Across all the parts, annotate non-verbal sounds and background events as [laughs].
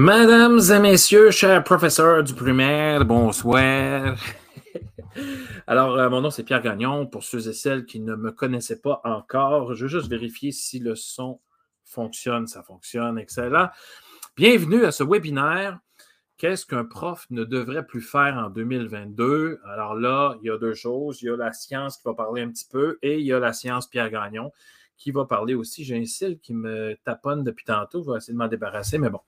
Mesdames et messieurs, chers professeurs du primaire, bonsoir. [laughs] Alors, euh, mon nom c'est Pierre Gagnon. Pour ceux et celles qui ne me connaissaient pas encore, je veux juste vérifier si le son fonctionne. Ça fonctionne, excellent. Bienvenue à ce webinaire. Qu'est-ce qu'un prof ne devrait plus faire en 2022? Alors là, il y a deux choses. Il y a la science qui va parler un petit peu et il y a la science Pierre Gagnon qui va parler aussi. J'ai un cil qui me taponne depuis tantôt. Je vais essayer de m'en débarrasser, mais bon.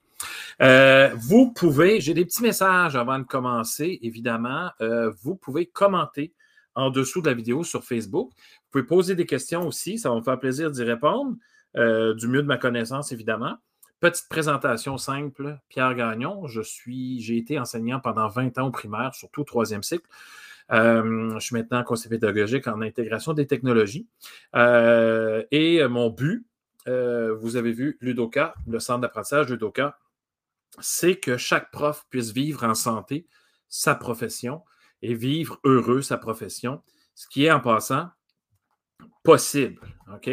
Euh, vous pouvez, j'ai des petits messages avant de commencer, évidemment. Euh, vous pouvez commenter en dessous de la vidéo sur Facebook. Vous pouvez poser des questions aussi, ça va me faire plaisir d'y répondre, euh, du mieux de ma connaissance, évidemment. Petite présentation simple, Pierre Gagnon. Je suis, j'ai été enseignant pendant 20 ans au primaire, surtout au troisième cycle. je suis maintenant conseiller pédagogique en intégration des technologies. et mon but, vous avez vu Ludoka, le centre d'apprentissage Ludoka, c'est que chaque prof puisse vivre en santé sa profession et vivre heureux sa profession, ce qui est en passant possible. OK?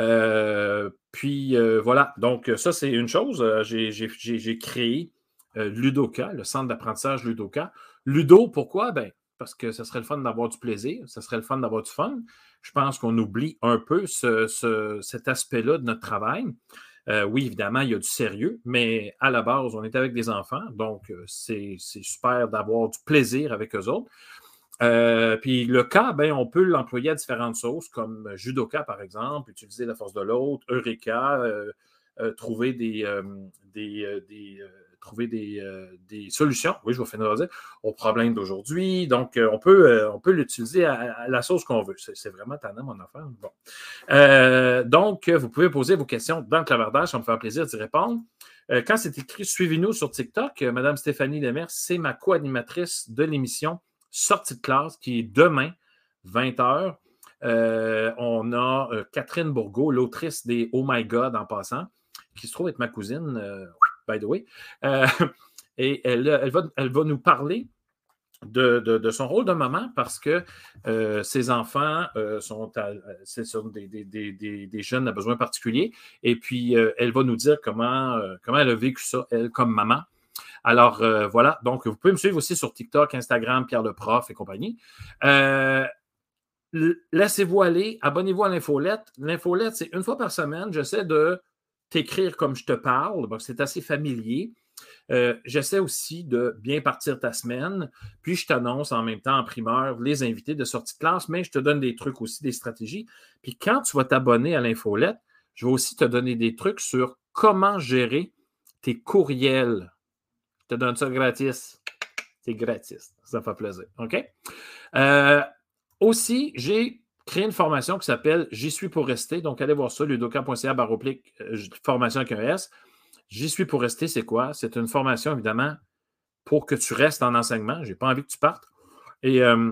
Euh, puis euh, voilà, donc ça c'est une chose. Euh, j'ai créé Ludoka, le centre d'apprentissage Ludoka. Ludo, pourquoi? Ben, parce que ce serait le fun d'avoir du plaisir, ce serait le fun d'avoir du fun. Je pense qu'on oublie un peu cet aspect-là de notre travail. Euh, oui, évidemment, il y a du sérieux, mais à la base, on est avec des enfants, donc euh, c'est super d'avoir du plaisir avec eux autres. Euh, puis le cas, ben, on peut l'employer à différentes sauces, comme judoka, par exemple, utiliser la force de l'autre, eureka, trouver des, des, trouver euh, des, solutions, oui, je vais finir dire, aux problèmes d'aujourd'hui. Donc, euh, on peut, euh, peut l'utiliser à, la sauce qu'on veut. C'est vraiment tannant, mon affaire. Donc, vous pouvez poser vos questions dans le clavardage, ça me fait plaisir d'y répondre. quand c'est écrit Suivez-nous sur TikTok, Madame Stéphanie Demers, c'est ma co-animatrice de l'émission Sortie de classe qui est demain, 20h. on a Catherine Bourgault, l'autrice des Oh My God en passant, qui se trouve être ma cousine by the way. Euh, [laughs] et elle, va, elle, va, nous parler de, son rôle de maman parce que euh, ses enfants euh, sont, des, des, jeunes à besoins particuliers. Et puis, elle va nous dire comment, comment elle a vécu ça, elle, comme maman. Alors, voilà. Donc, vous pouvez me suivre aussi sur TikTok, Instagram, Pierre le Prof et compagnie. Laissez-vous aller, abonnez-vous à l'infolette. L'infolette, c'est une fois par semaine, j'essaie de t'écrire comme je te parle. Donc, c'est assez familier. Euh, j'essaie aussi de bien partir ta semaine, puis je t'annonce en même temps en primeur les invités de sortie de classe, mais je te donne des trucs aussi, des stratégies. Puis quand tu vas t'abonner à l'infolette, je vais aussi te donner des trucs sur comment gérer tes courriels. Je te donne ça gratis. C'est gratis. Ça fait plaisir. OK? Euh, aussi, j'ai créer une formation qui s'appelle J'y suis pour rester. Donc, allez voir ça, ludoka.ca baroplique euh, formation avec un S. J'y suis pour rester, c'est quoi? C'est une formation, évidemment, pour que tu restes en enseignement. Je n'ai pas envie que tu partes. Et euh,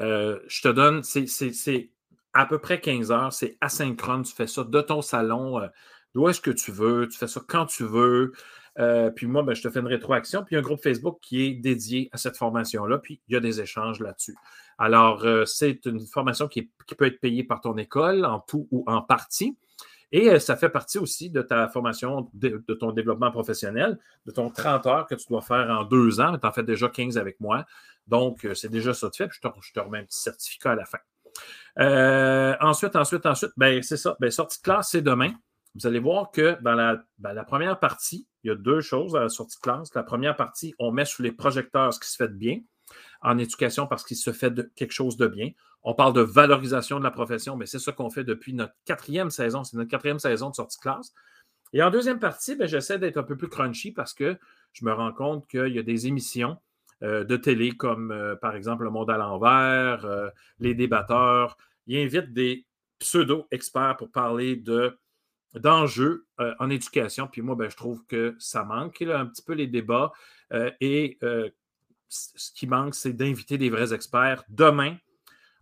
euh, je te donne, c'est à peu près 15 heures, c'est asynchrone. Tu fais ça de ton salon, d'où est-ce que tu veux, tu fais ça quand tu veux. Puis moi, ben, je te fais une rétroaction. Puis il y a un groupe Facebook qui est dédié à cette formation-là. Puis il y a des échanges là-dessus. Alors, euh, c'est une formation qui, peut être payée par ton école en tout ou en partie. Et euh, ça fait partie aussi de ta formation, de, ton développement professionnel, de ton 30 heures que tu dois faire en deux ans, tu en fais déjà 15 avec moi. Donc, euh, c'est déjà ça de fait, puis je te, remets un petit certificat à la fin. ensuite, ensuite, ensuite, ben, c'est ça. Ben, sortie de classe, c'est demain. Vous allez voir que dans la, ben, la, première partie, il y a deux choses à la sortie de classe. La première partie, on met sous les projecteurs ce qui se fait de bien en éducation parce qu'il se fait quelque chose de bien. On parle de valorisation de la profession, mais c'est ce qu'on fait depuis notre quatrième saison. C'est notre quatrième saison de sortie de classe. Et en deuxième partie, ben, j'essaie d'être un peu plus crunchy parce que je me rends compte qu'il y a des émissions euh, de télé comme euh, par exemple Le Monde à l'envers, euh, Les débatteurs. Ils invitent des pseudo-experts pour parler de, d'enjeux en éducation. Puis moi, ben, je trouve que ça manque un petit peu les débats. et ce qui manque, c'est d'inviter des vrais experts. Demain,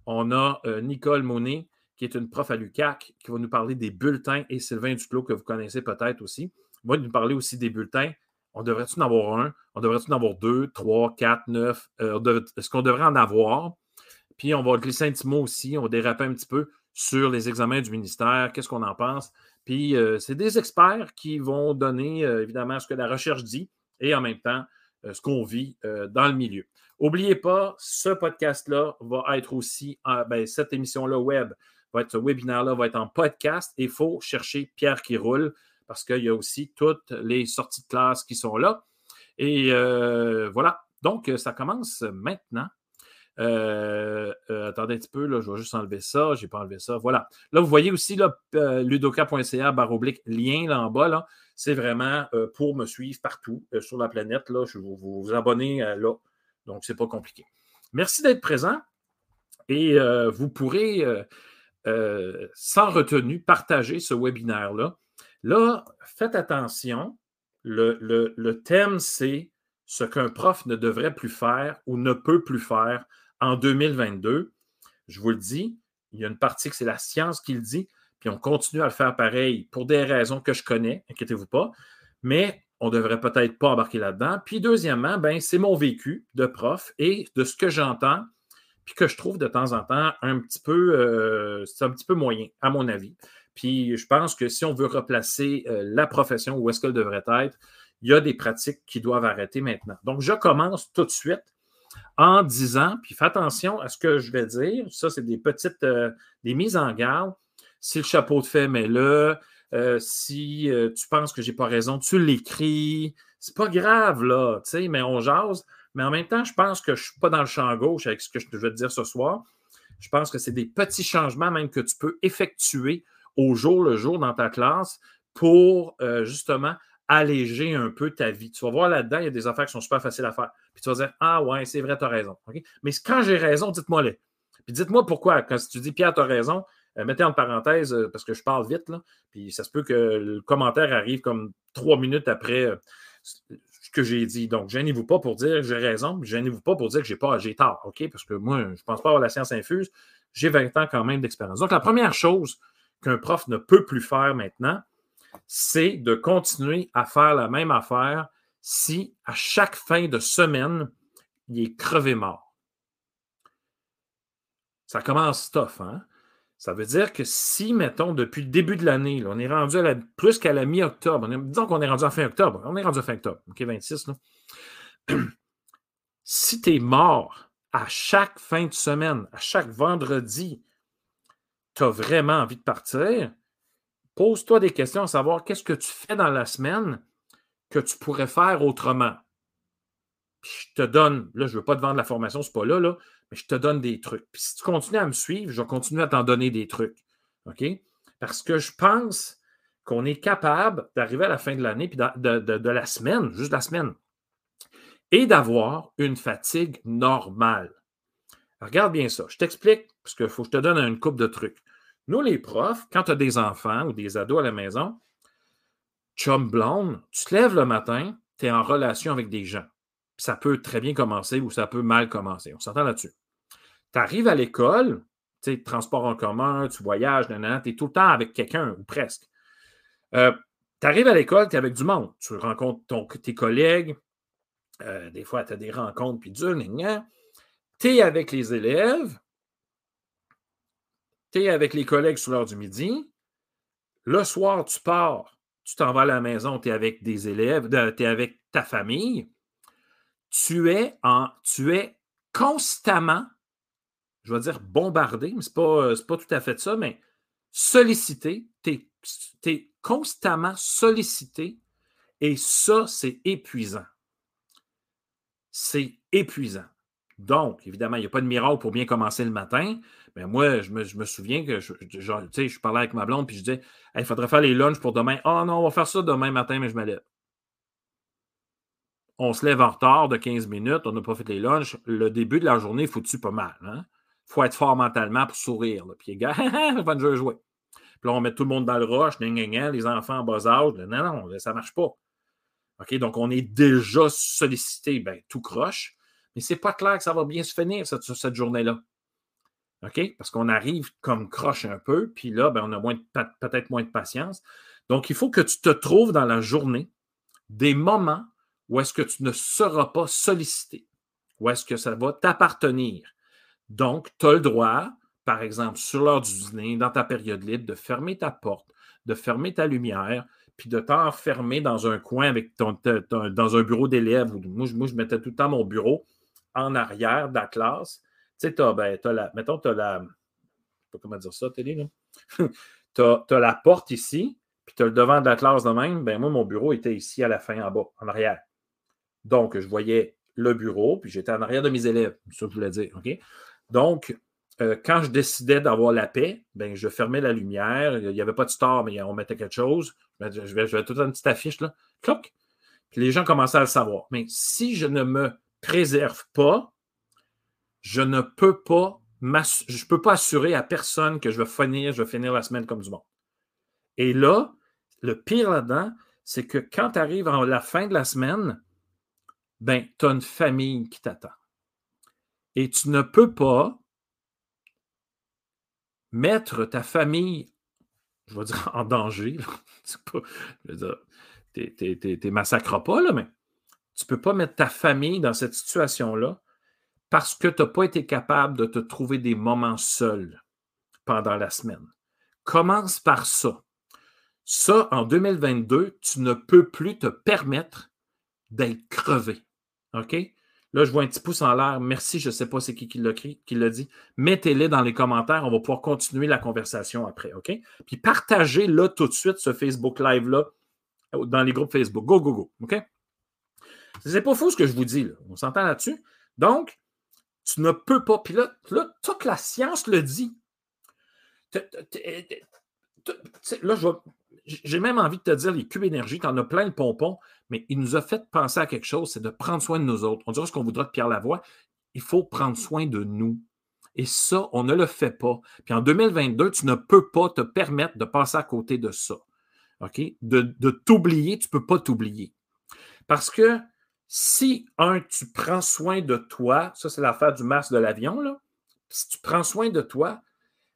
on a euh, Nicole Monet, qui est une prof à l'UCAC, qui va nous parler des bulletins, et Sylvain Duclos, que vous connaissez peut-être aussi, va nous parler aussi des bulletins. On devrait-tu en avoir un? On devrait-tu en avoir deux, trois, quatre, neuf? Euh, est-ce qu'on devrait en avoir? Puis on va glisser un petit mot aussi, on déraper un petit peu sur les examens du ministère, qu'est-ce qu'on en pense? Puis c'est des experts qui vont donner évidemment ce que la recherche dit et en même temps ce qu'on vit dans le milieu. N'oubliez pas, ce podcast-là va être aussi, ben, cette émission-là web, va être, ce webinaire-là va être en podcast il faut chercher Pierre qui roule parce qu'il y a aussi toutes les sorties de classe qui sont là. Et euh, voilà. Donc, ça commence maintenant. Euh, euh, attendez un petit peu, là, je vais juste enlever ça. Je n'ai pas enlevé ça. Voilà. Là, vous voyez aussi là, ludoka.ca baroblique lien là en bas. Là, c'est vraiment pour me suivre partout sur la planète. Là, je vous, vous, vous abonner là. Donc, ce n'est pas compliqué. Merci d'être présent. Et vous pourrez, sans retenue, partager ce webinaire-là. Là, faites attention. Le, thème, c'est ce qu'un prof ne devrait plus faire ou ne peut plus faire en 2022. Je vous le dis, il y a une partie que c'est la science qui le dit, puis on continue à le faire pareil pour des raisons que je connais, inquiétez-vous pas, mais on ne devrait peut-être pas embarquer là-dedans. Puis deuxièmement, ben, c'est mon vécu de prof et de ce que j'entends, puis que je trouve de temps en temps un petit peu, euh, c'est un petit peu moyen, à mon avis. Puis je pense que si on veut replacer euh, la profession où est-ce qu'elle devrait être, il y a des pratiques qui doivent arrêter maintenant. Donc, je commence tout de suite en disant, puis fais attention à ce que je vais dire. Ça, c'est des petites euh, mises en garde. Si le chapeau te fait, mets-le. Euh, si tu penses que je n'ai pas raison, tu l'écris. C'est pas grave, là, tu sais, mais on jase. Mais en même temps, je pense que je suis pas dans le champ gauche avec ce que je vais te dire ce soir. Je pense que c'est des petits changements même que tu peux effectuer au jour le jour dans ta classe pour euh, justement alléger un peu ta vie. Tu vas voir là-dedans, il y a des affaires qui sont super faciles à faire. Puis tu vas dire Ah ouais, c'est vrai, tu as raison. Mais quand j'ai raison, dites-moi-les. Puis dites-moi pourquoi. Quand tu dis Pierre, tu as raison, euh, mettez en parenthèse, euh, parce que je parle vite, puis ça se peut que le commentaire arrive comme trois minutes après ce que j'ai dit. Donc, gênez-vous pas pour dire j'ai raison, gênez-vous pas pour dire que j'ai pas j'ai tort? Parce que moi, je ne pense pas avoir la science infuse. J'ai 20 ans quand même d'expérience. Donc, la première chose qu'un prof ne peut plus faire maintenant, c'est de continuer à faire la même affaire si à chaque fin de semaine, il est crevé mort. Ça commence tough, hein? Ça veut dire que si, mettons, depuis le début de l'année, on est rendu à plus qu'à la mi-octobre, disons qu'on est rendu à fin octobre, on est rendu à fin octobre, OK, 26, là. [clears throat] si tu es mort à chaque fin de semaine, à chaque vendredi, tu as vraiment envie de partir, pose-toi des questions à savoir qu'est-ce que tu fais dans la semaine que tu pourrais faire autrement. je te donne, là, je ne veux pas te vendre la formation, ce n'est pas là, là, mais je te donne des trucs. Puis si tu continues à me suivre, je vais continuer à t'en donner des trucs. OK? Parce que je pense qu'on est capable d'arriver à la fin de l'année, puis de, de, la semaine, juste la semaine, et d'avoir une fatigue normale. Regarde bien ça. Je t'explique, parce qu'il faut que je te donne une coupe de trucs. Nous, les profs, quand tu as des enfants ou des ados à la maison, chum blonde, tu te lèves le matin, tu es en relation avec des gens. Ça peut très bien commencer ou ça peut mal commencer. On s'entend là-dessus. Tu arrives à l'école, tu sais, transport en commun, tu voyages, tu es tout le temps avec quelqu'un ou presque. Euh, tu arrives à l'école, tu es avec du monde. Tu rencontres tes collègues. Euh, des fois, tu as des rencontres, puis dur, tu es avec les élèves, tu es avec les collègues sur l'heure du midi. Le soir, tu pars, tu t'en vas à la maison, tu es avec des élèves, tu es avec ta famille. Tu es, en, tu es constamment, je vais dire bombardé, mais ce n'est pas, pas tout à fait ça, mais sollicité. Tu es constamment sollicité et ça, c'est épuisant. C'est épuisant. Donc, évidemment, il n'y a pas de miracle pour bien commencer le matin. Mais moi, je me, souviens que je, je, parlais avec ma blonde puis je disais il faudrait faire les lunchs pour demain. Ah oh non, on va faire ça demain matin, mais je me lève. On se lève en retard de 15 minutes, on n'a pas fait les lunchs. Le début de la journée, foutu pas mal. Il hein. faut être fort mentalement pour sourire. Puis les gars, [laughs] va de jouer. Puis là, on met tout le monde dans le rush, les enfants en bas âge. Non, non, ça ne marche pas. OK, donc on est déjà sollicité, ben, tout croche mais c'est pas clair que ça va bien se finir cette, cette journée-là. OK? Parce qu'on arrive comme croche un peu, puis là, ben, on a peut-être moins de patience. Donc, il faut que tu te trouves dans la journée des moments où est-ce que tu ne seras pas sollicité, où est-ce que ça va t'appartenir. Donc, tu as le droit, par exemple, sur l'heure du dîner, dans ta période libre, de fermer ta porte, de fermer ta lumière, puis de t'enfermer dans un coin avec ton, dans un bureau d'élèves. Moi, moi, je mettais tout le temps mon bureau en arrière de la classe. Tu sais, tu as, ben, la, mettons, tu as la, je sais pas comment dire ça, télé, là? [laughs] tu as, la porte ici, puis tu as le devant de la classe de même. Ben, moi, mon bureau était ici à la fin, en bas, en arrière. Donc, je voyais le bureau, puis j'étais en arrière de mes élèves. C'est ça que je voulais dire. OK? Donc, euh, quand je décidais d'avoir la paix, ben, je fermais la lumière. Il n'y avait pas de star, mais on mettait quelque chose. Je vais, je vais tout une petite affiche, là. Cloc. Puis les gens commençaient à le savoir. Mais si je ne me préserve pas, je ne peux pas assurer à personne que je vais finir, je vais finir la semaine comme du monde. Et là, le pire là-dedans, c'est que quand tu arrives à la fin de la semaine, ben, tu as une famille qui t'attend. Et tu ne peux pas mettre ta famille, je vais dire [laughs] en danger. Tu massacres pas, mais tu ne peux pas mettre ta famille dans cette situation-là parce que tu n'as pas été capable de te trouver des moments seuls pendant la semaine. Commence par ça. Ça, en 2022, tu ne peux plus te permettre d'être crevé. OK? Là, je vois un petit pouce en l'air. Merci, je ne sais pas c'est qui qui l'a dit. Mettez-les dans les commentaires. On va pouvoir continuer la conversation après. OK? Puis partagez là tout de suite ce Facebook Live-là dans les groupes Facebook. Go, go, go. OK? C'est pas faux ce que je vous dis. Là. On s'entend là-dessus? Donc, tu ne peux pas. Puis là, là toute la science le dit. Là, j'ai même envie de te dire, les cubes énergie, tu en as plein de pompons mais il nous a fait penser à quelque chose, c'est de prendre soin de nous autres. On dirait ce qu'on voudra de Pierre Lavoie. Il faut prendre soin de nous. Et ça, on ne le fait pas. Puis en 2022, tu ne peux pas te permettre de passer à côté de ça. OK? De, t'oublier, tu ne peux pas t'oublier. Parce que si, un, tu prends soin de toi, ça c'est l'affaire du masque de l'avion, là. Si tu prends soin de toi,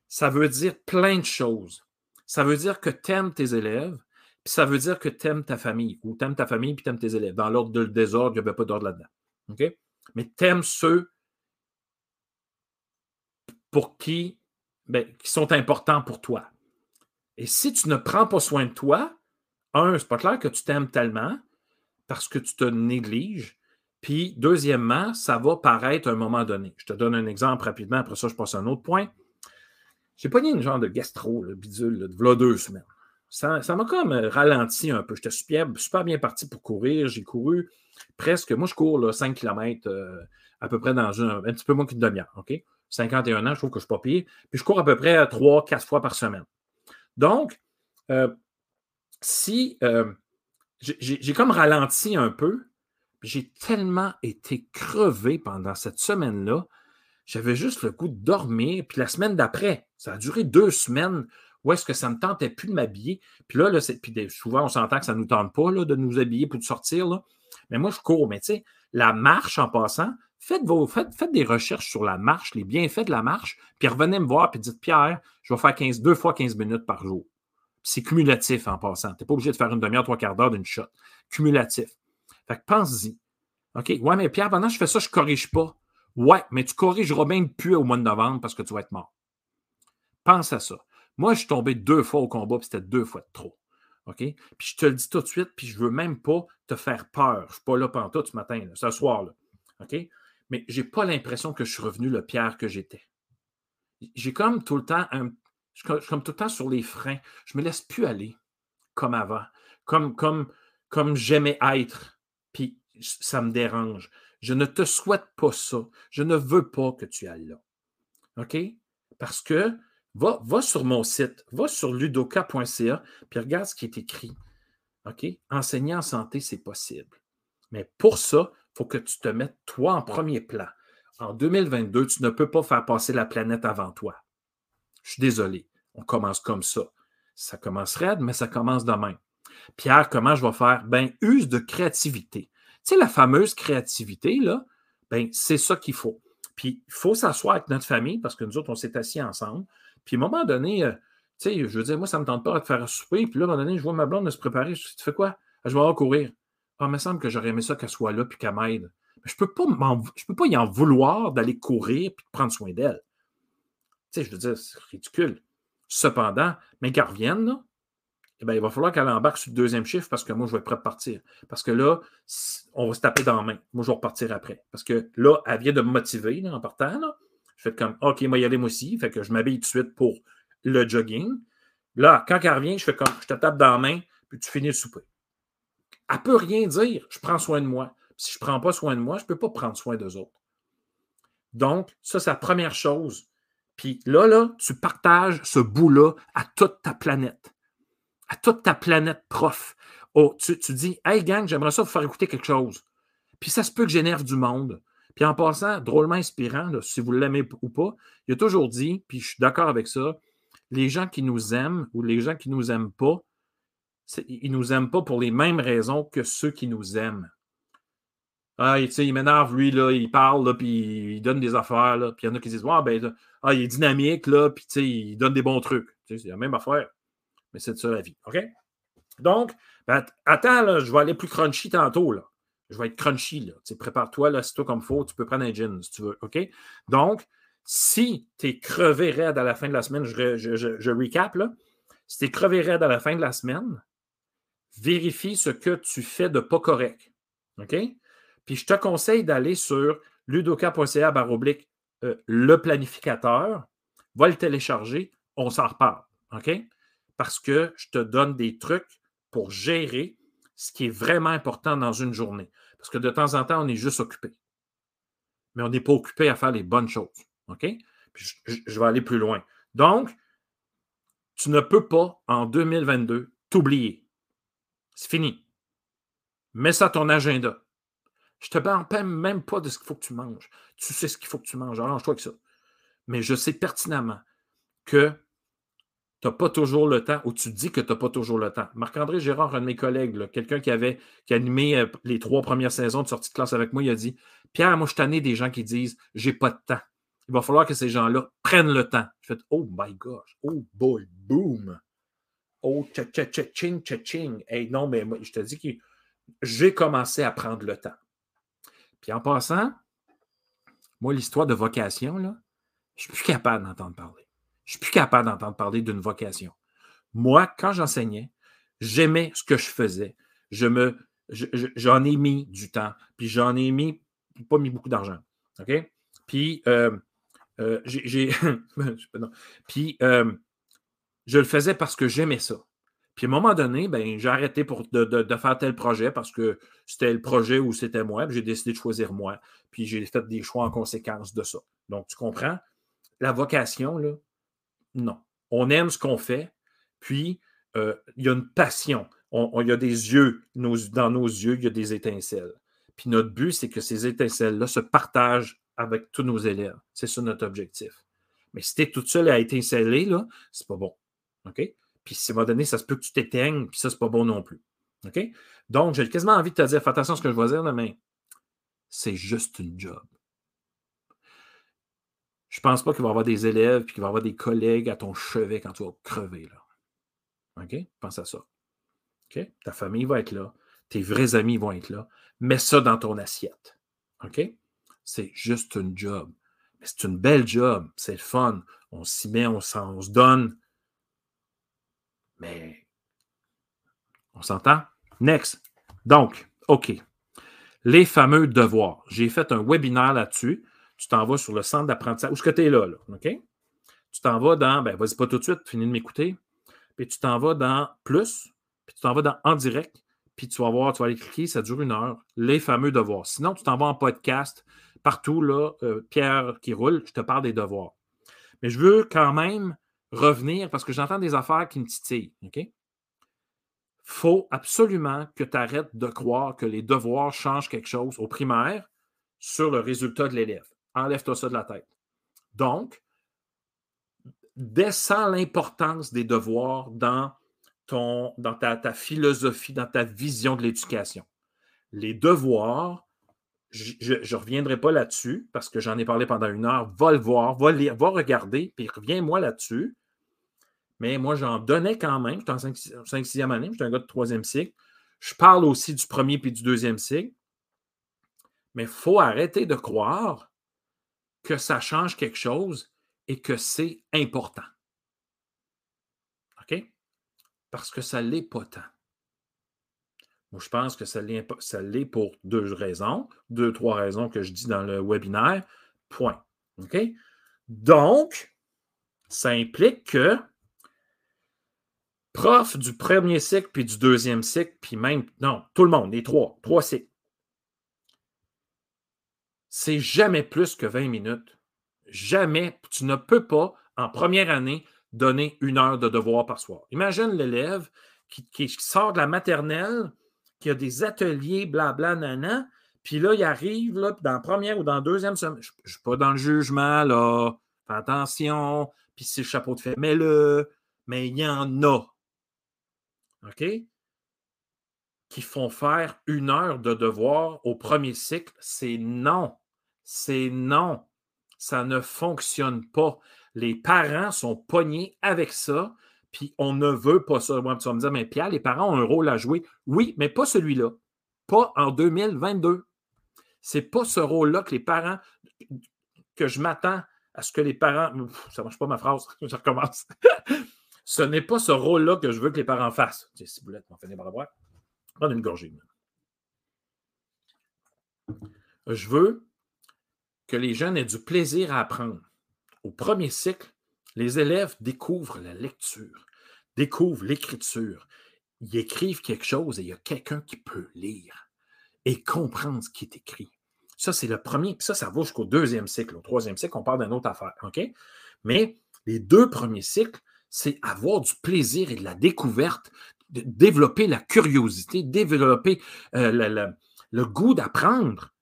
ça veut dire plein de choses. Ça veut dire que tu aimes tes élèves, ça veut dire que tu aimes ta famille, ou tu aimes ta famille puis tu aimes tes élèves. Dans l'ordre de désordre, il n'y avait pas d'ordre là-dedans. OK? Mais tu aimes ceux pour qui, ben, qui sont importants pour toi. Et si tu ne prends pas soin de toi, un, c'est pas clair que tu t'aimes tellement parce que tu te négliges. Puis, deuxièmement, ça va paraître à un moment donné. Je te donne un exemple rapidement, après ça, je passe à un autre point. J'ai pas une genre de gastro, le bidule, de voilà deux semaines ça, m'a comme euh, ralenti un peu. J'étais super, super bien parti pour courir. J'ai couru presque, moi je cours là, 5 km euh, à peu près dans un, un petit peu moins qu'une demi-heure. OK? 51 ans, je trouve que je suis pas pire. Puis je cours à peu près 3-4 euh, fois par semaine. Donc, si j'ai comme ralenti un peu, j'ai tellement été crevé pendant cette semaine-là, j'avais juste le goût de dormir. Puis la semaine d'après, ça a duré deux semaines où est-ce que ça ne me tentait plus de m'habiller. Puis là, là puis souvent, on s'entend que ça ne nous tente pas de nous habiller pour de sortir. Mais moi, je cours. Mais tu sais, la marche en passant, faites, vos, faites, des recherches sur la marche, les bienfaits de la marche, puis revenez me voir et dites Pierre, je vais faire 15, deux fois 15 minutes par jour. C'est cumulatif en passant. Tu n'es pas obligé de faire une demi-heure, trois quarts d'heure d'une shot. Cumulatif. Fait que pense-y. OK? Ouais, mais Pierre, pendant que je fais ça, je ne corrige pas. Ouais, mais tu corrigeras même plus au mois de novembre parce que tu vas être mort. Pense à ça. Moi, je suis tombé deux fois au combat, puis c'était deux fois de trop. OK? Puis je te le dis tout de suite, puis je ne veux même pas te faire peur. Je ne suis pas là pendant tout ce matin, ce soir. Là. OK? Mais je n'ai pas l'impression que je suis revenu le Pierre que j'étais. J'ai comme tout le temps un, je suis comme tout le temps sur les freins. Je me laisse plus aller comme avant, comme, comme, comme j'aimais être. Puis ça me dérange. Je ne te souhaite pas ça. Je ne veux pas que tu ailles là. OK? Parce que Va, sur mon site, va sur ludoka.ca, puis regarde ce qui est écrit. OK? Enseigner en santé, c'est possible. Mais pour ça, il faut que tu te mettes toi en premier plan. En 2022, tu ne peux pas faire passer la planète avant toi. Je suis désolé. On commence comme ça. Ça commence raide, mais ça commence demain. Pierre, comment je vais faire? Ben, use de créativité. Tu sais, la fameuse créativité, là, ben, c'est ça qu'il faut. Puis, il faut s'asseoir avec notre famille parce que nous autres, on s'est assis ensemble. Puis à un moment donné, euh, tu sais, je veux dire, moi, ça ne me tente pas de faire un souper. Puis là, à un moment donné, je vois ma blonde se préparer. Je dis, tu fais quoi? Ah, je vais aller courir. Ah, il me semble que j'aurais aimé ça qu'elle soit là puis qu'elle m'aide. Mais je ne peux, pas peux pas y en vouloir d'aller courir puis de prendre soin d'elle. Je veux dire, c'est ridicule. Cependant, mais qu'elle revienne, là, eh bien, il va falloir qu'elle embarque sur le deuxième chiffre parce que moi, je vais être prêt à partir. Parce que là, on va se taper dans la main. Moi, je vais repartir après. Parce que là, elle vient de me motiver en partant. Je fais comme OK, moi, y aller moi aussi. Fait que je m'habille tout de suite pour le jogging. Là, quand elle revient, je fais comme je te tape dans la main, puis tu finis le souper. Elle ne peut rien dire. Je prends soin de moi. si je ne prends pas soin de moi, je ne peux pas prendre soin d'eux autres. Donc, ça, c'est la première chose. Puis là, tu partages ce bout-là à toute ta planète à toute ta planète prof. Oh, tu, dis Hey gang, j'aimerais ça vous faire écouter quelque chose. Puis ça se peut que j'énerve du monde. Puis en passant, drôlement inspirant, si vous l'aimez ou pas, il a toujours dit, puis je suis d'accord avec ça, les gens qui nous aiment ou les gens qui ne nous aiment pas, ils ne nous aiment pas pour les mêmes raisons que ceux qui nous aiment. Ah, il m'énerve, lui, là, il parle, puis il donne des affaires, puis il y en a qui disent ah, ben, ah, il est dynamique, là, puis il donne des bons trucs. C'est la même affaire mais c'est de ça la vie. OK? Donc, ben, attends, là, je vais aller plus crunchy tantôt. Là. Je vais être crunchy. Prépare-toi, là, c'est toi comme il faut. Tu peux prendre un gin si tu veux. OK? Donc, si tu es crevé raide à la fin de la semaine, je, je, recap, là. Si tu es crevé raide à la fin de la semaine, vérifie ce que tu fais de pas correct. OK? Puis je te conseille d'aller sur ludoka.ca baroblique euh, le planificateur. Va le télécharger. On s'en reparle. OK? parce que je te donne des trucs pour gérer ce qui est vraiment important dans une journée. Parce que de temps en temps, on est juste occupé. Mais on n'est pas occupé à faire les bonnes choses. OK? Je, vais aller plus loin. Donc, tu ne peux pas, en 2022, t'oublier. C'est fini. Mets ça à ton agenda. Je te parle même pas de ce qu'il faut que tu manges. Tu sais ce qu'il faut que tu manges. Arrange-toi avec ça. Mais je sais pertinemment que tu n'as pas toujours le temps ou tu dis que tu n'as pas toujours le temps. Marc-André Gérard, un de mes collègues, quelqu'un qui avait animé euh, les trois premières saisons de sortie de classe avec moi, il a dit Pierre, moi, je tanné des gens qui disent j'ai pas de temps. Il va falloir que ces gens-là prennent le temps. Je fais Oh my gosh, oh boy, boom. Oh, cha-cha-cha-ching, cha-ching. Hey, non, mais moi, je te dis que j'ai commencé à prendre le temps. Puis en passant, moi, l'histoire de vocation, là, je suis plus capable d'entendre parler. Je ne suis plus capable d'entendre parler d'une vocation. Moi, quand j'enseignais, j'aimais ce que je faisais. Je me, j'en ai mis du temps, puis j'en ai mis, pas mis beaucoup d'argent. OK? Puis, euh, euh, j'ai. [laughs] puis, euh, je le faisais parce que j'aimais ça. Puis, à un moment donné, ben, j'ai arrêté pour, de, faire tel projet parce que c'était le projet où c'était moi. J'ai décidé de choisir moi. Puis, j'ai fait des choix en conséquence de ça. Donc, tu comprends? La vocation, là, non. On aime ce qu'on fait, puis euh, il y a une passion. il y a des yeux, dans nos yeux, il y a des étincelles. Puis notre but, c'est que ces étincelles-là se partagent avec tous nos élèves. C'est ça notre objectif. Mais si tu es toute seule à étinceler, là, c'est pas bon. OK? Puis à un moment donné, ça se peut que tu t'éteignes, puis ça, c'est pas bon non plus. OK? Donc, j'ai quasiment envie de te dire, fais attention à ce que je vais dire, mais c'est juste une job. Je pense pas qu'il va y avoir des élèves et qu'il va y avoir des collègues à ton chevet quand tu vas crever. Là. OK? Pense à ça. OK? Ta famille va être là. Tes vrais amis vont être là. Mets ça dans ton assiette. OK? C'est juste une job. Mais c'est une belle job. C'est le fun. On s'y met, on, on se donne. Mais on s'entend? Next. Donc, OK. Les fameux devoirs. J'ai fait un webinaire là-dessus tu t'en vas sur le centre d'apprentissage. Où est-ce que tu es là? OK? Tu t'en vas dans, ben, vas-y pas tout de suite, finis de m'écouter. Puis tu t'en vas dans plus, puis tu t'en vas dans en direct, puis tu vas voir, tu vas aller cliquer, ça dure une heure, les fameux devoirs. Sinon, tu t'en vas en podcast, partout, là, euh, Pierre qui roule, je te parle des devoirs. Mais je veux quand même revenir parce que j'entends des affaires qui me titillent. OK? faut absolument que tu arrêtes de croire que les devoirs changent quelque chose au primaire sur le résultat de l'élève. Enlève-toi ça de la tête. Donc, descends l'importance des devoirs dans, ta, philosophie, dans ta vision de l'éducation. Les devoirs, je ne reviendrai pas là-dessus parce que j'en ai parlé pendant une heure. Va le voir, va lire, regarder, puis reviens-moi là-dessus. Mais moi, j'en donnais quand même. J'étais en 5-6e année, j'étais un gars de troisième cycle. Je parle aussi du premier puis du deuxième cycle. Mais il faut arrêter de croire que ça change quelque chose et que c'est important. OK? Parce que ça ne l'est pas tant. Moi, je pense que ça l'est pour deux raisons, deux, trois raisons que je dis dans le webinaire. Point. OK? Donc, ça implique que prof du premier cycle, puis du deuxième cycle, puis même, non, tout le monde, les trois, trois cycles, c'est jamais plus que 20 minutes. Jamais, tu ne peux pas, en première année, donner une heure de devoir par soir. Imagine l'élève qui, sort de la maternelle, qui a des ateliers, blabla, nana, puis là, il arrive là, dans la première ou dans la deuxième semaine. Je ne suis pas dans le jugement, là. Fais attention. Puis c'est le chapeau de fait, mets-le. Mais il y en a. OK? Qui font faire une heure de devoir au premier cycle. C'est non. C'est non. Ça ne fonctionne pas. Les parents sont pognés avec ça, puis on ne veut pas ça. Moi, tu vas me dire, mais Pierre, les parents ont un rôle à jouer. Oui, mais pas celui-là. Pas en 2022. C'est pas ce rôle-là que les parents, que je m'attends à ce que les parents. Ça ne marche pas ma phrase, [laughs] je recommence. [laughs] ce n'est pas ce rôle-là que je veux que les parents fassent. C'est ciboulette, fait des bras Prends une gorgée. Je veux que les jeunes aient du plaisir à apprendre. Au premier cycle, les élèves découvrent la lecture, découvrent l'écriture. Ils écrivent quelque chose et il y a quelqu'un qui peut lire et comprendre ce qui est écrit. Ça, c'est le premier. Puis ça, ça va jusqu'au deuxième cycle. Au troisième cycle, on parle d'une autre affaire. OK? Mais les deux premiers cycles, c'est avoir du plaisir et de la découverte, développer la curiosité, développer euh, le, goût d'apprendre.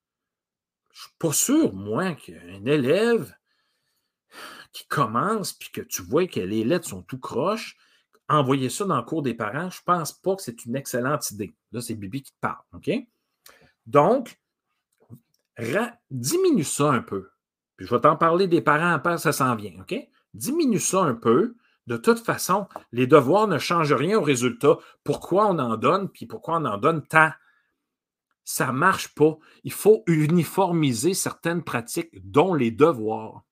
Je ne suis pas sûr, moi, qu'un élève qui commence, puis que tu vois que les lettres sont tout croches, envoyer ça dans le cours des parents, je ne pense pas que c'est une excellente idée. Là, c'est Bibi qui te parle. Donc, diminue ça un peu. Puis je vais t'en parler des parents après, ça s'en vient? Diminue ça un peu. De toute façon, les devoirs ne changent rien au résultat. Pourquoi on en donne, puis pourquoi on en donne tant? Ça ne marche pas. Il faut uniformiser certaines pratiques, dont les devoirs.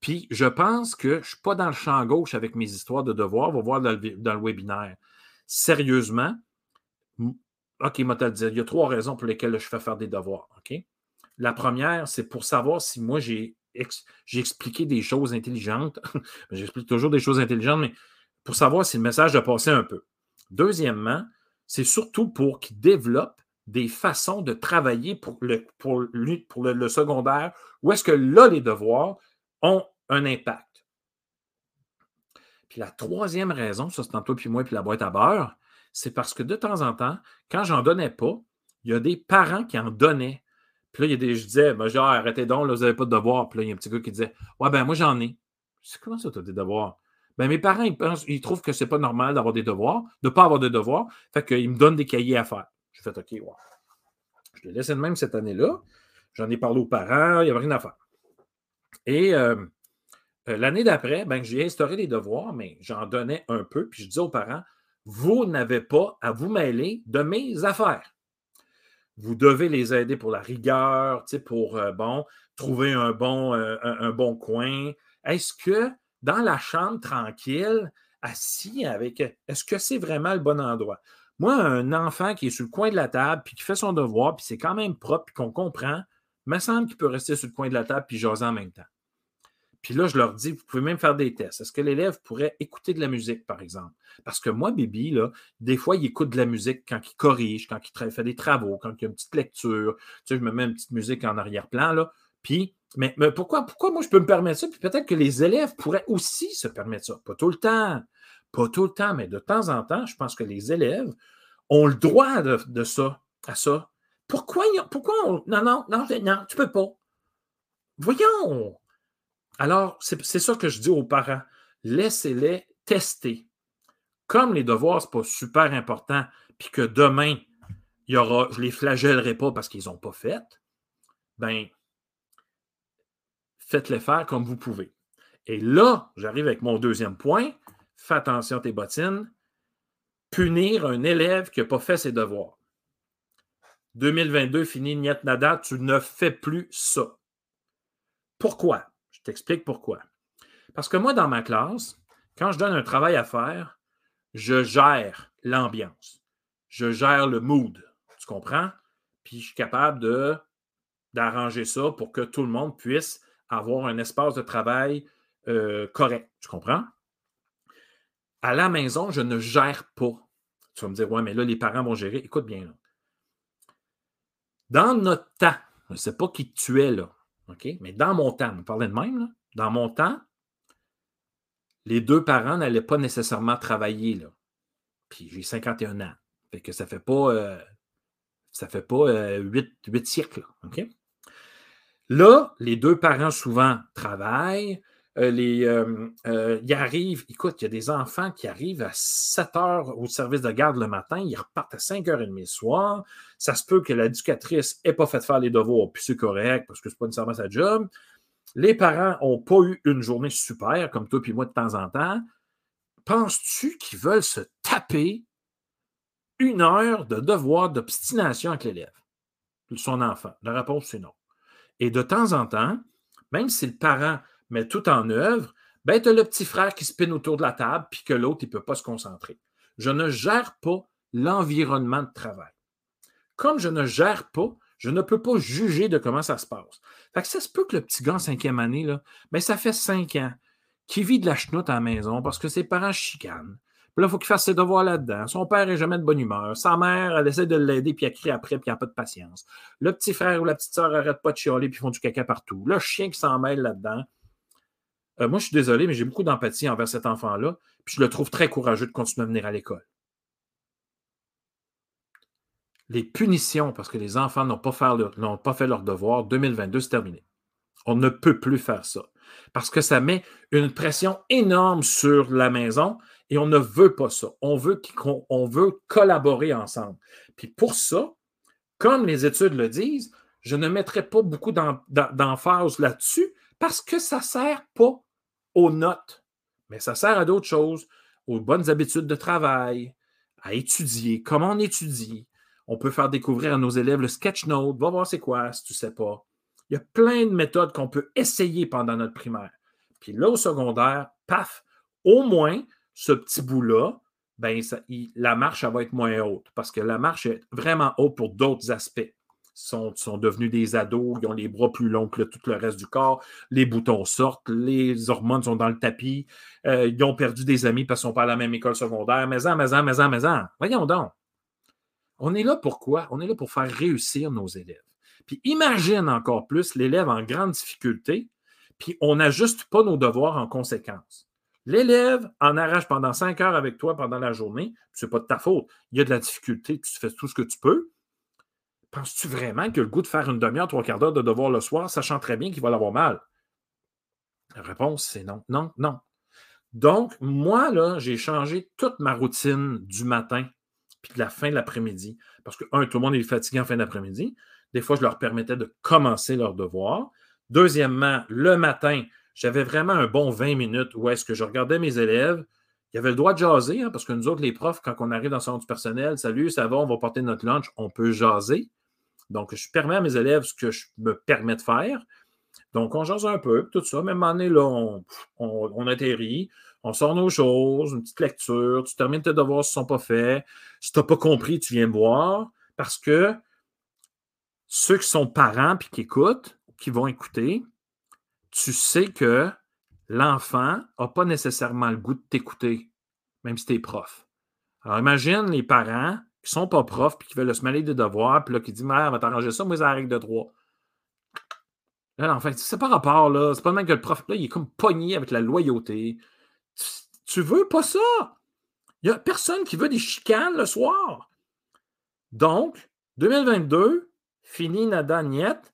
Puis je pense que je ne suis pas dans le champ gauche avec mes histoires de devoirs. On va voir dans le, webinaire. Sérieusement, OK, moi, dire, il y a trois raisons pour lesquelles je fais faire des devoirs. OK? La première, c'est pour savoir si moi, j'ai expliqué des choses intelligentes. [laughs] J'explique toujours des choses intelligentes, mais pour savoir si le message a passé un peu. Deuxièmement, c'est surtout pour qu'il développe des façons de travailler pour le, pour le, secondaire, où est-ce que là, les devoirs ont un impact. Puis la troisième raison, ça c'est entre toi puis moi puis la boîte à beurre, c'est parce que de temps en temps, quand j'en donnais pas, il y a des parents qui en donnaient puis là, y a des, je disais, genre, arrêtez donc, là, vous n'avez pas de devoirs. Puis là, il y a un petit gars qui disait, ouais, ben moi, j'en ai. C'est comment ça, tu as des devoirs? Ben, mes parents, ils, pensent, ils trouvent que c'est pas normal d'avoir des devoirs, de ne pas avoir de devoirs. Fait qu'ils me donnent des cahiers à faire. Je fais, OK, ouais. Je l'ai laissé de même cette année-là. J'en ai parlé aux parents, il n'y avait rien à faire. Et euh, euh, l'année d'après, ben, j'ai instauré des devoirs, mais j'en donnais un peu. Puis je disais aux parents, vous n'avez pas à vous mêler de mes affaires. Vous devez les aider pour la rigueur, pour euh, bon, trouver un bon, un, bon coin. Est-ce que dans la chambre tranquille, assis avec. Est-ce que c'est vraiment le bon endroit? Moi, un enfant qui est sur le coin de la table, puis qui fait son devoir, puis c'est quand même propre, puis qu'on comprend, me semble qu'il peut rester sur le coin de la table, puis jaser en même temps. Puis là, je leur dis, vous pouvez même faire des tests. Est-ce que l'élève pourrait écouter de la musique, par exemple? Parce que moi, Bibi, des fois, il écoute de la musique quand il corrige, quand il fait des travaux, quand il y a une petite lecture. Tu sais, je me mets une petite musique en arrière-plan, là. Puis, mais, pourquoi, pourquoi moi, je peux me permettre ça? Puis peut-être que les élèves pourraient aussi se permettre ça. Pas tout le temps. Pas tout le temps, mais de temps en temps, je pense que les élèves ont le droit de, ça, à ça. Pourquoi, on... Non, non, non, non, tu peux pas. Voyons. Alors, c'est ça que je dis aux parents. Laissez-les tester. Comme les devoirs, ce n'est pas super important, puis que demain, y aura, je ne les flagellerai pas parce qu'ils n'ont pas fait, ben, faites-les faire comme vous pouvez. Et là, j'arrive avec mon deuxième point. Fais attention à tes bottines. Punir un élève qui n'a pas fait ses devoirs. 2022 fini, niet nada, tu ne fais plus ça. Pourquoi? t'explique pourquoi. Parce que moi, dans ma classe, quand je donne un travail à faire, je gère l'ambiance. Je gère le mood. Tu comprends? Puis je suis capable d'arranger ça pour que tout le monde puisse avoir un espace de travail euh, correct. Tu comprends? À la maison, je ne gère pas. Tu vas me dire, ouais, mais là, les parents vont gérer. Écoute bien. Là. Dans notre temps, je ne sais pas qui tu es là? Mais dans mon temps, on parlait de même, dans mon temps, les deux parents n'allaient pas nécessairement travailler. Là. Puis j'ai 51 ans. Fait que ça fait pas euh, fait pas euh, huit 8, siècles. Là, les deux parents souvent travaillent. Euh, les, ils arrivent, écoute, il y a des enfants qui arrivent à 7 heures au service de garde le matin, ils repartent à 5h30 le soir. Ça se peut que l'éducatrice n'ait pas fait faire les devoirs, puis c'est correct parce que ce n'est pas nécessairement sa job. Les parents n'ont pas eu une journée super, comme toi et moi de temps en temps. Penses-tu qu'ils veulent se taper une heure de devoir d'obstination avec l'élève, son enfant? La réponse, c'est non. Et de temps en temps, même si le parent met tout en œuvre, ben, tu as le petit frère qui spinne autour de la table puis que l'autre, il ne peut pas se concentrer. Je ne gère pas l'environnement de travail. Comme je ne gère pas je ne peux pas juger de comment ça se passe. Fait que ça se peut que le petit gars en cinquième année, là, ben, ça fait cinq ans qu'il vit de la chenoute à la maison parce que ses parents chicanent. Puis là, il faut qu'il fasse ses devoirs là-dedans. Son père n'est jamais de bonne humeur. Sa mère, elle essaie de l'aider, puis elle crie après, puis elle n'a pas de patience. Le petit frère ou la petite soeur n'arrête pas de chialer, puis font du caca partout. Le chien qui s'en mêle là-dedans. Euh, moi, je suis désolé, mais j'ai beaucoup d'empathie envers cet enfant-là, puis je le trouve très courageux de continuer à venir à l'école les punitions parce que les enfants n'ont pas, pas, fait leur devoir, 2022, c'est terminé. On ne peut plus faire ça parce que ça met une pression énorme sur la maison et on ne veut pas ça. On veut, on veut collaborer ensemble. Puis pour ça, comme les études le disent, je ne mettrai pas beaucoup d'emphase là-dessus parce que ça ne sert pas aux notes, mais ça sert à d'autres choses, aux bonnes habitudes de travail, à étudier, comment on étudie, on peut faire découvrir à nos élèves le sketchnote. Va voir c'est quoi si tu ne sais pas. Il y a plein de méthodes qu'on peut essayer pendant notre primaire. Puis là, au secondaire, paf, au moins, ce petit bout-là, ben, la marche va être moins haute parce que la marche est vraiment haute pour d'autres aspects. Sont, sont, devenus des ados, ils ont les bras plus longs que tout le reste du corps, les boutons sortent, les hormones sont dans le tapis, euh, ils ont perdu des amis parce qu'ils sont pas à la même école secondaire. Mais en, mais en, mais en, mais. Voyons donc. On est là pour quoi? On est là pour faire réussir nos élèves. Puis imagine encore plus l'élève en grande difficulté, puis on n'ajuste pas nos devoirs en conséquence. L'élève en arrache pendant cinq heures avec toi pendant la journée, ce n'est pas de ta faute. Il y a de la difficulté, tu fais tout ce que tu peux. Penses-tu vraiment que le goût de faire une demi-heure, trois quarts d'heure de devoir le soir, sachant très bien qu'il va l'avoir mal? La réponse, c'est non, non, non. Donc, moi, là, j'ai changé toute ma routine du matin de la fin de l'après-midi. Parce que, un, tout le monde est fatigué en fin d'après-midi. Des fois, je leur permettais de commencer leur devoir. Deuxièmement, le matin, j'avais vraiment un bon 20 minutes où est-ce que je regardais mes élèves. Il y avait le droit de jaser, hein, parce que nous autres, les profs, quand on arrive dans le centre du personnel, salut, ça va, on va porter notre lunch, on peut jaser. Donc, je permets à mes élèves ce que je me permets de faire. Donc, on jase un peu, tout ça. Même année, là, on, on atterrit on sort nos choses, une petite lecture, tu termines tes devoirs s'ils ne sont pas faits. Si tu n'as pas compris, tu viens me voir parce que ceux qui sont parents et qui écoutent, qui vont écouter, tu sais que l'enfant n'a pas nécessairement le goût de t'écouter, même si tu es prof. Alors imagine les parents qui ne sont pas profs puis qui veulent se mêler des devoirs, puis là, qui disent Mère, va t'arranger ça, moi, c'est la règle de trois. Là, en fait, c'est pas rapport, là. C'est pas le même que le prof, là, il est comme pogné avec la loyauté. Tu veux pas ça? Il n'y a personne qui veut des chicanes le soir. Donc, 2022, fini nada niet,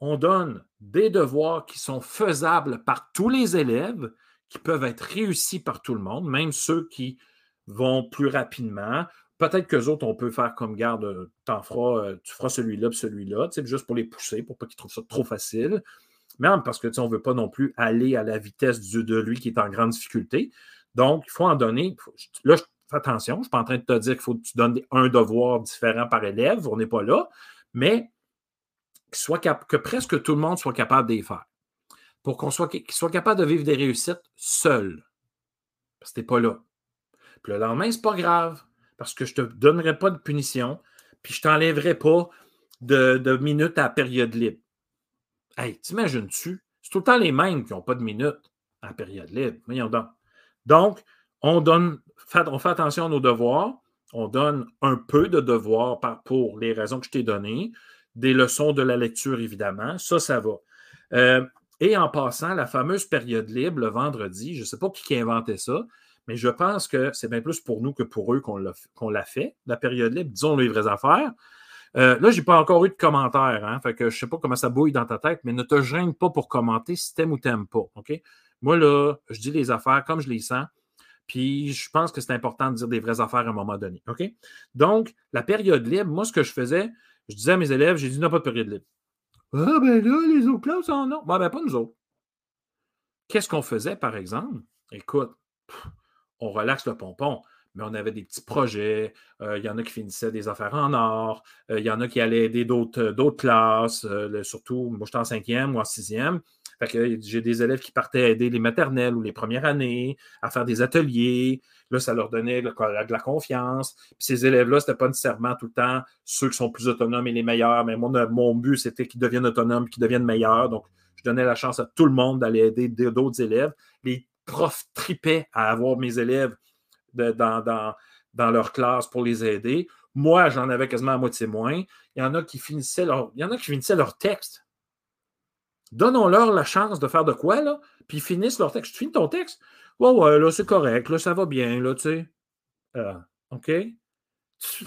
on donne des devoirs qui sont faisables par tous les élèves, qui peuvent être réussis par tout le monde, même ceux qui vont plus rapidement. Peut-être que autres, on peut faire comme garde, feras, euh, tu feras celui-là celui-là, juste pour les pousser, pour pas qu'ils trouvent ça trop facile. Même parce que on ne veut pas non plus aller à la vitesse de lui qui est en grande difficulté. Donc, il faut en donner. Là, fais attention, je ne suis pas en train de te dire qu'il faut que tu donnes un devoir différent par élève, on n'est pas là, mais soit que presque tout le monde soit capable les faire. Pour qu'on soit, qu'il soit capable de vivre des réussites seul. Parce que tu n'es pas là. Puis le lendemain, c'est pas grave, parce que je ne te donnerai pas de punition, puis je t'enlèverai pas de, de minutes à période libre. Hey, t'imagines-tu? C'est tout le temps les mêmes qui n'ont pas de minutes à période libre. Voyons donc. Donc, on, donne, on fait attention à nos devoirs, on donne un peu de devoirs pour les raisons que je t'ai données, des leçons de la lecture, évidemment. Ça, ça va. Euh, et en passant, la fameuse période libre le vendredi, je ne sais pas qui a inventé ça, mais je pense que c'est bien plus pour nous que pour eux qu'on l'a fait, la période libre, disons les vraies affaires. Euh, là, je n'ai pas encore eu de commentaires, hein, fait que je ne sais pas comment ça bouille dans ta tête, mais ne te gêne pas pour commenter si t'aimes ou t'aimes pas? Moi, là, je dis les affaires comme je les sens, puis je pense que c'est important de dire des vraies affaires à un moment donné? Donc, la période libre, moi, ce que je faisais, je disais à mes élèves, j'ai dit, non, pas de période libre. Ah, ben là, les autres classes en ont. Ben, ben, pas nous autres. Qu'est-ce qu'on faisait, par exemple? Écoute, on relaxe le pompon, mais on avait des petits projets. Euh, il y en a qui finissaient des affaires en or. Euh, il y en a qui allaient aider d'autres euh, classes, surtout, moi, j'étais en cinquième ou en sixième. Fait que j'ai des élèves qui partaient aider les maternelles ou les premières années à faire des ateliers. Là, ça leur donnait de la confiance. Puis ces élèves-là, ce n'était pas nécessairement tout le temps ceux qui sont plus autonomes et les meilleurs, mais mon, mon but, c'était qu'ils deviennent autonomes, qu'ils deviennent meilleurs. Donc, je donnais la chance à tout le monde d'aller aider d'autres élèves. Les profs tripaient à avoir mes élèves dans, leur classe pour les aider. Moi, j'en avais quasiment à moitié moins. Il y en a qui finissaient leur, il y en a qui finissaient leur texte Donnons-leur la chance de faire de quoi, là, puis ils finissent leur texte. Tu finis ton texte? Ouais, ouais, là, c'est correct, là, ça va bien, là, tu sais. Euh, OK? Tu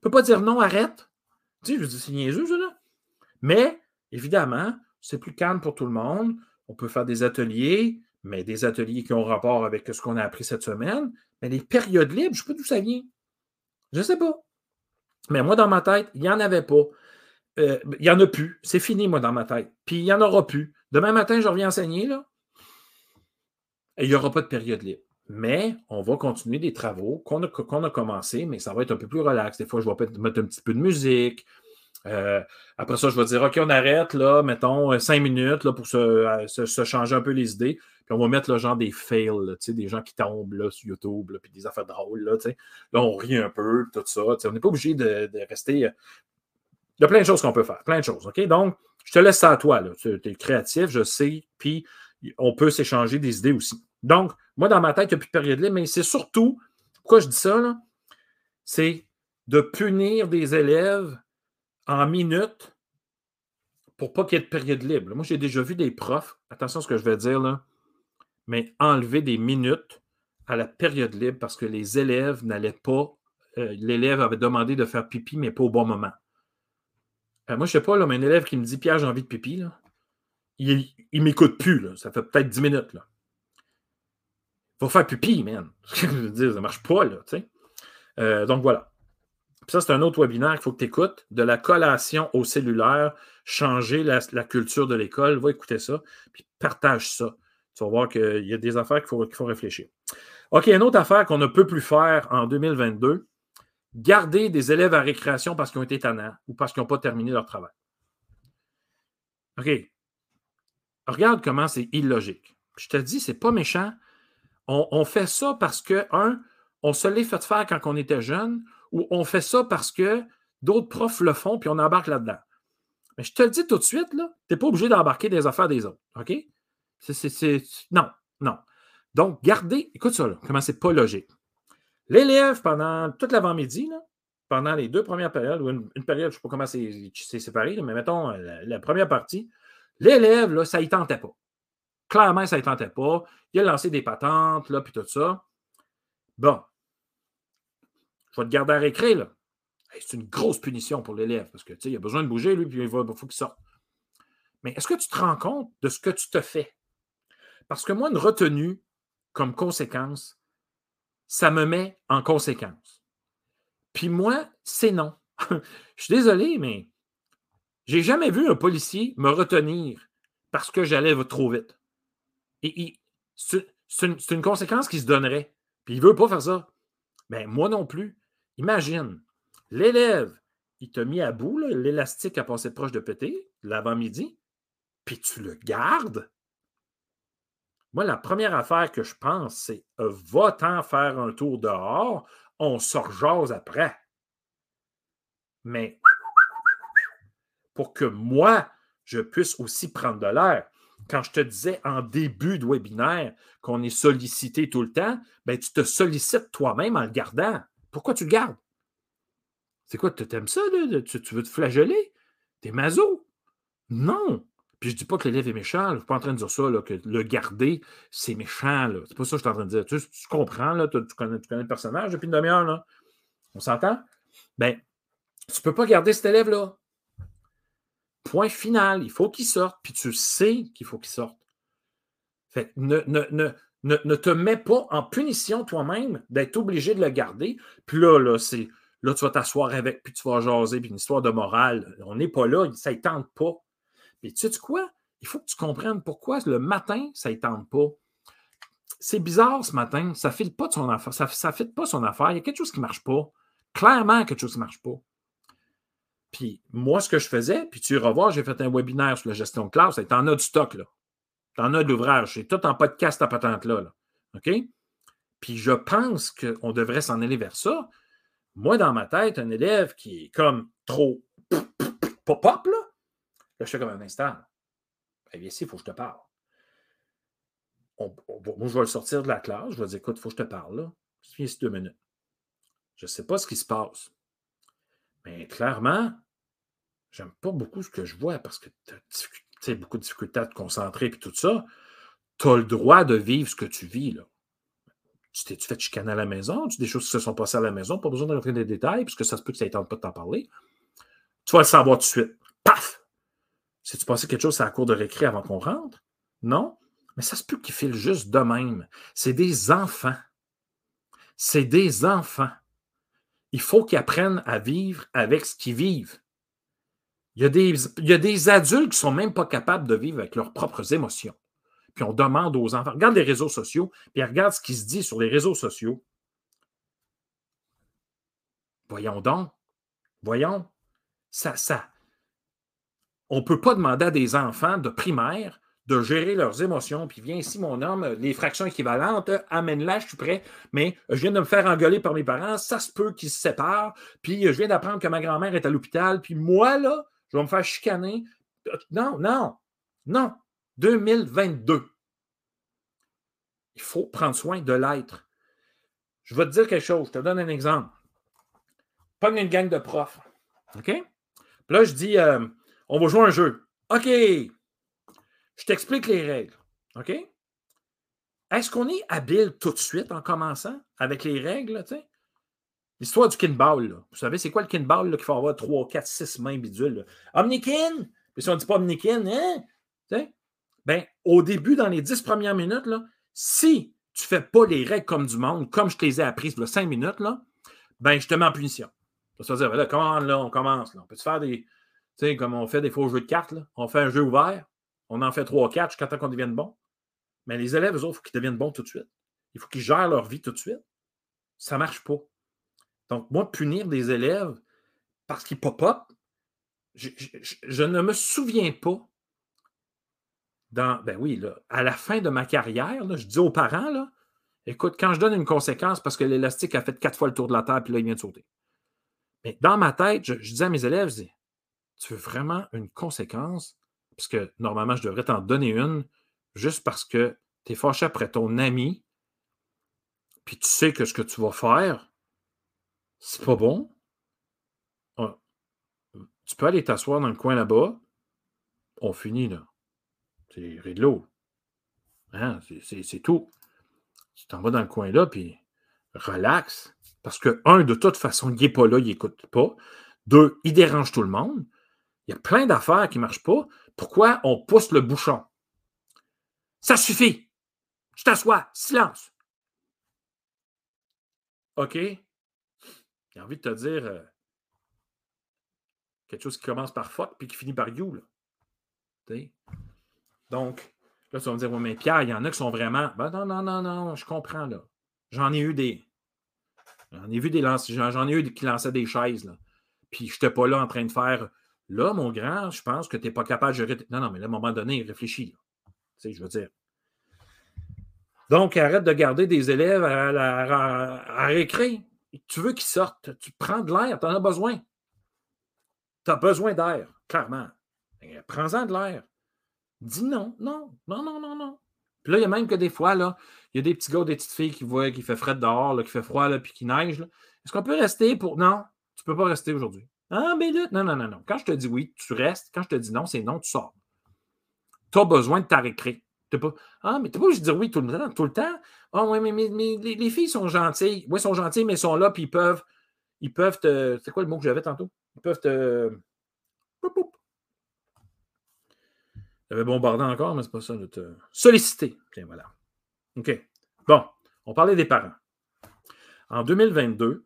peux pas dire non, arrête. Tu sais, je dis, c'est niaiseux, ça, là. Mais, évidemment, c'est plus calme pour tout le monde. On peut faire des ateliers, mais des ateliers qui ont rapport avec ce qu'on a appris cette semaine. Mais les périodes libres, je ne sais pas d'où ça vient. Je ne sais pas. Mais moi, dans ma tête, il n'y en avait pas. Euh, il n'y en a plus. C'est fini, moi, dans ma tête. Puis il n'y en aura plus. Demain matin, je reviens enseigner, là. Et il n'y aura pas de période libre. Mais on va continuer des travaux qu'on a, qu'on a commencé, mais ça va être un peu plus relax. Des fois, je vais mettre un petit peu de musique. Euh, après ça, je vais dire, OK, on arrête, là, mettons, euh, cinq minutes là, pour se, changer un peu les idées. Puis on va mettre le genre des fails, des gens qui tombent là, sur YouTube, puis des affaires drôles. Là, là, on rit un peu, tout ça. On n'est pas obligé de, de, rester il y a plein de choses qu'on peut faire, plein de choses. OK? Donc, je te laisse ça à toi. Tu es créatif, je sais, puis on peut s'échanger des idées aussi. Donc, moi, dans ma tête, il n'y a plus de période libre, mais c'est surtout, pourquoi je dis ça, c'est de punir des élèves en minutes pour pas qu'il y ait de période libre. Moi, j'ai déjà vu des profs, attention à ce que je vais dire, là, mais enlever des minutes à la période libre parce que les élèves n'allaient pas, euh, l'élève avait demandé de faire pipi, mais pas au bon moment. Euh, moi, je sais pas, là, mais un élève qui me dit Pierre, j'ai envie de pipi, là, il ne m'écoute plus. Là. Ça fait peut-être 10 minutes. Là. Il va faire pipi, man. [laughs] je veux dire, ça marche pas. Là, euh, donc voilà. Ça, c'est un autre webinaire qu'il faut que tu écoutes. De la collation au cellulaire, changer la, culture de l'école. Va écouter ça, puis partage ça. Tu vas voir qu'il y a des affaires qu'il faut, faut réfléchir. OK, une autre affaire qu'on ne peut plus faire en 2022, garder des élèves à récréation parce qu'ils ont été tannants ou parce qu'ils n'ont pas terminé leur travail. OK. Regarde comment c'est illogique. Je te dis, c'est pas méchant. On, fait ça parce que, un, on se l'est fait faire quand on était jeune, ou on fait ça parce que d'autres profs le font puis on embarque là-dedans. Mais je te le dis tout de suite, tu n'es pas obligé d'embarquer des affaires des autres. OK? Non, non. Donc, gardez, écoute ça, là, comment c'est pas logique. L'élève, pendant toute l'avant-midi, pendant les deux premières périodes, ou une, période, je ne sais pas comment c'est séparé, mais mettons la, première partie, l'élève, ça ne tentait pas. Clairement, ça ne tentait pas. Il a lancé des patentes, là, puis tout ça. Bon. Je vais te garder à récré, là. c'est une grosse punition pour l'élève, parce que, il a besoin de bouger, lui, puis il faut qu'il sorte. Mais est-ce que tu te rends compte de ce que tu te fais? Parce que moi, une retenue, comme conséquence, ça me met en conséquence. Puis moi, c'est non. [laughs] Je suis désolé, mais j'ai jamais vu un policier me retenir parce que j'allais trop vite. Et, c'est une, conséquence qui se donnerait. Puis il ne veut pas faire ça. Mais moi non plus. Imagine, l'élève, il t'a mis à bout, l'élastique a passé proche de péter l'avant-midi, puis tu le gardes? Moi, la première affaire que je pense, c'est euh, va-t'en faire un tour dehors, on se rejase après. Mais pour que moi, je puisse aussi prendre de l'air. Quand je te disais en début de webinaire qu'on est sollicité tout le temps, ben, tu te sollicites toi-même en le gardant. Pourquoi tu le gardes? C'est quoi, tu aimes ça? Là? Tu, veux te flageller? T'es maso? Non. Puis je dis pas que l'élève est méchant. Je ne suis pas en train de dire ça, là, que le garder, c'est méchant. C'est pas ça que je suis en train de dire. Tu, comprends, là, tu, connais, tu, connais, le personnage depuis une demi-heure. Là. On s'entend? Ben, tu peux pas garder cet élève-là. Point final. Il faut qu'il sorte. Puis tu sais qu'il faut qu'il sorte. Fait ne, ne, ne, ne, te mets pas en punition toi-même d'être obligé de le garder. Puis là, là, c'est. Là, tu vas t'asseoir avec, puis tu vas jaser, puis une histoire de morale. On n'est pas là, ça ne tente pas. Mais tu sais quoi? Il faut que tu comprennes pourquoi le matin, ça ne tente pas. C'est bizarre ce matin, ça ne file pas son affaire. Ça fit pas son affaire. Il y a quelque chose qui ne marche pas. Clairement, quelque chose qui ne marche pas. Puis moi, ce que je faisais, puis tu iras voir, j'ai fait un webinaire sur la gestion de classe. Tu en as du stock, là. Tu en as de l'ouvrage. C'est tout en podcast à patente-là. Là. OK? Puis je pense qu'on devrait s'en aller vers ça. Moi, dans ma tête, un élève qui est comme trop pop-up, là, je fais comme un instant. Eh bien, ici, il faut que je te parle. moi, je vais le sortir de la classe. Je vais dire, écoute, il faut que je te parle, là. Viens ici deux minutes. Je ne sais pas ce qui se passe. Mais clairement, j'aime pas beaucoup ce que je vois parce que tu as beaucoup de difficultés à te concentrer et tout ça. Tu as le droit de vivre ce que tu vis. Là. Tu t'es-tu fait chicaner à la maison? Tu des choses qui se sont passées à la maison? Pas besoin de rentrer dans les détails, puisque ça se peut que ça ne tente pas de t'en parler. Tu vas le savoir tout de suite. Paf! Si tu passé quelque chose à la cour de récré avant qu'on rentre? Non? Mais ça se peut qu'ils filent juste de même. C'est des enfants. C'est des enfants il faut qu'ils apprennent à vivre avec ce qu'ils vivent. Il y, a des, adultes qui ne sont même pas capables de vivre avec leurs propres émotions. Puis on demande aux enfants, regarde les réseaux sociaux, puis regarde ce qui se dit sur les réseaux sociaux. Voyons donc. Voyons. Ça, ça. On ne peut pas demander à des enfants de primaire de gérer leurs émotions. Puis viens ici, mon homme, les fractions équivalentes, amène-la, je suis prêt. Mais je viens de me faire engueuler par mes parents, ça se peut qu'ils se séparent. Puis je viens d'apprendre que ma grand-mère est à l'hôpital. Puis moi, là, je vais me faire chicaner. Non, non, non. 2022. Il faut prendre soin de l'être. Je vais te dire quelque chose. Je te donne un exemple. Pas une gang de profs. OK? Puis là, je dis, euh, on va jouer un jeu. OK, je t'explique les règles. OK? Est-ce qu'on est habile tout de suite en commençant avec les règles? L'histoire du kinball. Là. Vous savez, c'est quoi le kinball qu'il faut avoir 3, 4, 6 mains bidules? Omnikin! Puis si on ne dit pas omnikin, hein? Ben, au début, dans les 10 premières minutes, là, si tu ne fais pas les règles comme du monde, comme je te les ai apprises il 5 minutes, là, ben, je te mets en punition. Ça veut dire, ben là, comment là, on commence? Là? On peut faire des. Tu sais, comme on fait des faux jeux de cartes, là? on fait un jeu ouvert. On en fait trois, quatre jusqu'à temps qu'on devienne bon. Mais les élèves, eux autres, il faut qu'ils deviennent bons tout de suite. Il faut qu'ils gèrent leur vie tout de suite. Ça ne marche pas. Donc, moi, punir des élèves parce qu'ils pop-up, je, ne me souviens pas dans, ben oui, à la fin de ma carrière, je dis aux parents, écoute, quand je donne une conséquence parce que l'élastique a fait quatre fois le tour de la Terre, puis là, il vient de sauter. Mais dans ma tête, je, dis à mes élèves, tu veux vraiment une conséquence? parce que normalement, je devrais t'en donner une, juste parce que tu es fâché après ton ami, puis tu sais que ce que tu vas faire, c'est pas bon. Ah, tu peux aller t'asseoir dans le coin là-bas. On finit, là. C'est rideau. Hein? C'est tout. Tu t'en vas dans le coin là, puis relax. Parce que, un, de toute façon, il n'est pas là, il n'écoute pas. Deux, il dérange tout le monde. Il y a plein d'affaires qui ne marchent pas. Pourquoi on pousse le bouchon? Ça suffit. Je t'assois. Silence. OK? J'ai envie de te dire euh, quelque chose qui commence par fuck puis qui finit par you. Donc, là, tu vas me dire, oui, mais Pierre, il y en a qui sont vraiment. Ben non, non, non, non, je comprends, là. J'en ai eu des. J'en ai vu des J'en ai eu qui lançaient des chaises, là. Puis je n'étais pas là en train de faire Là, mon grand, je pense que tu n'es pas capable de. Non, non, mais à un moment donné, réfléchis. Tu sais, je veux dire. Donc, arrête de garder des élèves à, à, récré. Tu veux qu'ils sortent. Tu prends de l'air. Tu en as besoin. Tu as besoin d'air, clairement. Prends-en de l'air. Dis non, non, non, non, non, non. Puis là, il y a même que des fois, là, il y a des petits gars, des petites filles qui voient qu'il fait frais dehors, là, qu'il fait froid, là, puis qu'il neige. Est-ce qu'on peut rester pour. Non, tu ne peux pas rester aujourd'hui. Ah, mais là, non, non, non, non. Quand je te dis oui, tu restes. Quand je te dis non, c'est non, tu sors. Tu as besoin de ta récré. Pas... Ah, mais tu n'es pas obligé de dire oui tout le temps. Tout le temps? Ah, mais, mais, les, filles sont gentilles. Oui, sont gentilles, mais sont là, puis ils peuvent. Ils peuvent te. C'est quoi le mot que j'avais tantôt? Ils peuvent te. J'avais bombardé encore, mais c'est pas ça. De te solliciter. Voilà. OK. Bon, on parlait des parents. En 2022,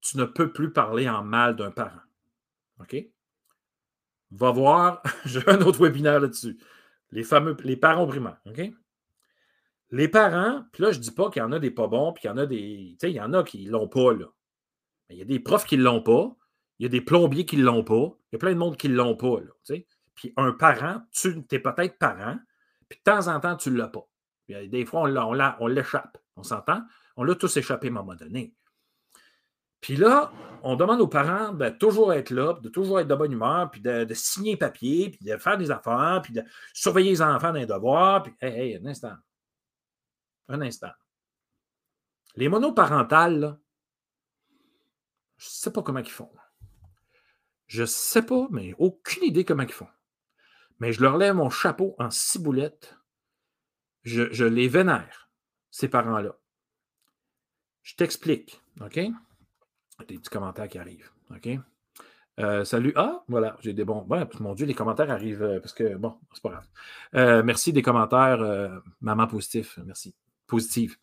tu ne peux plus parler en mal d'un parent. OK? Va voir, [laughs] j'ai un autre webinaire là-dessus. Les parents primaires. OK? Les parents, puis là, je ne dis pas qu'il y en a des pas bons, puis qu'il y en a des. Tu sais, il y en a qui ne l'ont pas, là. il y a des profs qui ne l'ont pas. Il y a des plombiers qui ne l'ont pas. Il y a plein de monde qui ne l'ont pas, là. Tu? Puis un parent, tu es peut-être parent, puis de temps en temps, tu ne l'as pas. Des fois, on l'échappe. On s'entend? On l'a tous échappé à un moment donné. Puis là, on demande aux parents de toujours être là, de toujours être de bonne humeur, puis de, signer papier, puis de faire des affaires, puis de surveiller les enfants dans les devoirs. Puis, hey, hey, un instant. Un instant. Les monoparentales, là, je ne sais pas comment ils font. Je ne sais pas, mais aucune idée comment ils font. Mais je leur lève mon chapeau en ciboulette. Je, je les vénère, ces parents-là. Je t'explique, OK? Des petits commentaires qui arrivent. OK? Euh, salut. Ah, voilà, j'ai des bons. Ben, mon Dieu, les commentaires arrivent euh, parce que, bon, c'est pas grave. Euh, merci des commentaires, maman positif. Merci. Positive.